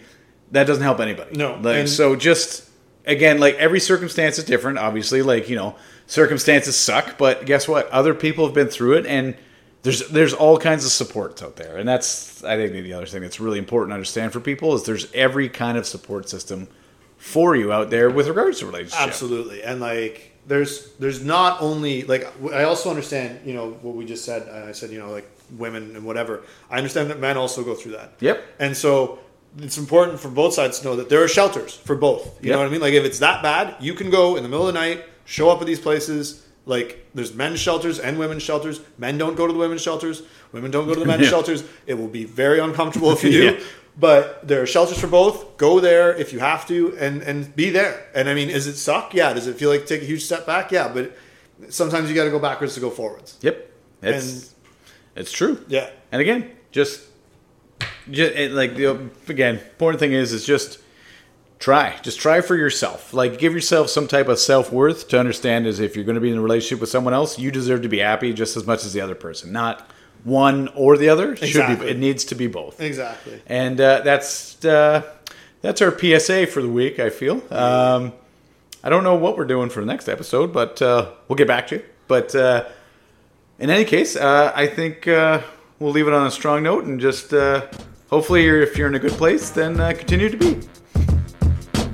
that doesn't help anybody. No, like and- so just again like every circumstance is different. Obviously, like you know circumstances suck, but guess what? Other people have been through it and there's there's all kinds of supports out there, and that's I think the other thing that's really important to understand for people is there's every kind of support system for you out there with regards to relationships. Absolutely, and like there's there's not only like I also understand you know what we just said. I said you know like women and whatever. I understand that men also go through that. Yep. And so it's important for both sides to know that there are shelters for both. You Yep. know what I mean? Like if it's that bad, you can go in the middle of the night, show up at these places. Like there's men's shelters and women's shelters. Men don't go to the women's shelters. Women don't go to the men's Yeah. shelters. It will be very uncomfortable if you do. Yeah. But there are shelters for both. Go there if you have to, and and be there. And I mean, does it suck? Yeah. Does it feel like take a huge step back? Yeah. But sometimes you got to go backwards to go forwards. Yep. It's And- it's true. Yeah. And again, just, just it, like the again, important thing is is just try, just try for yourself. Like give yourself some type of self worth to understand is if you're going to be in a relationship with someone else, you deserve to be happy just as much as the other person, not one or the other. It Should be. It needs to be both. Exactly. And uh, that's uh, that's our PSA for the week. I feel. Um, I don't know what we're doing for the next episode, but uh, we'll get back to you. But uh, in any case, uh, I think uh, we'll leave it on a strong note and just uh, hopefully, you're, if you're in a good place, then uh, continue to be.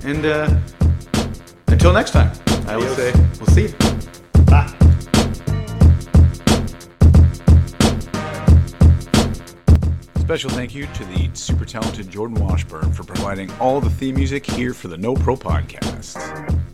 And uh, until next time, I Adios. say we'll see you. Bye. Special thank you to the super talented Jordan Washburn for providing all the theme music here for the No Pro podcast.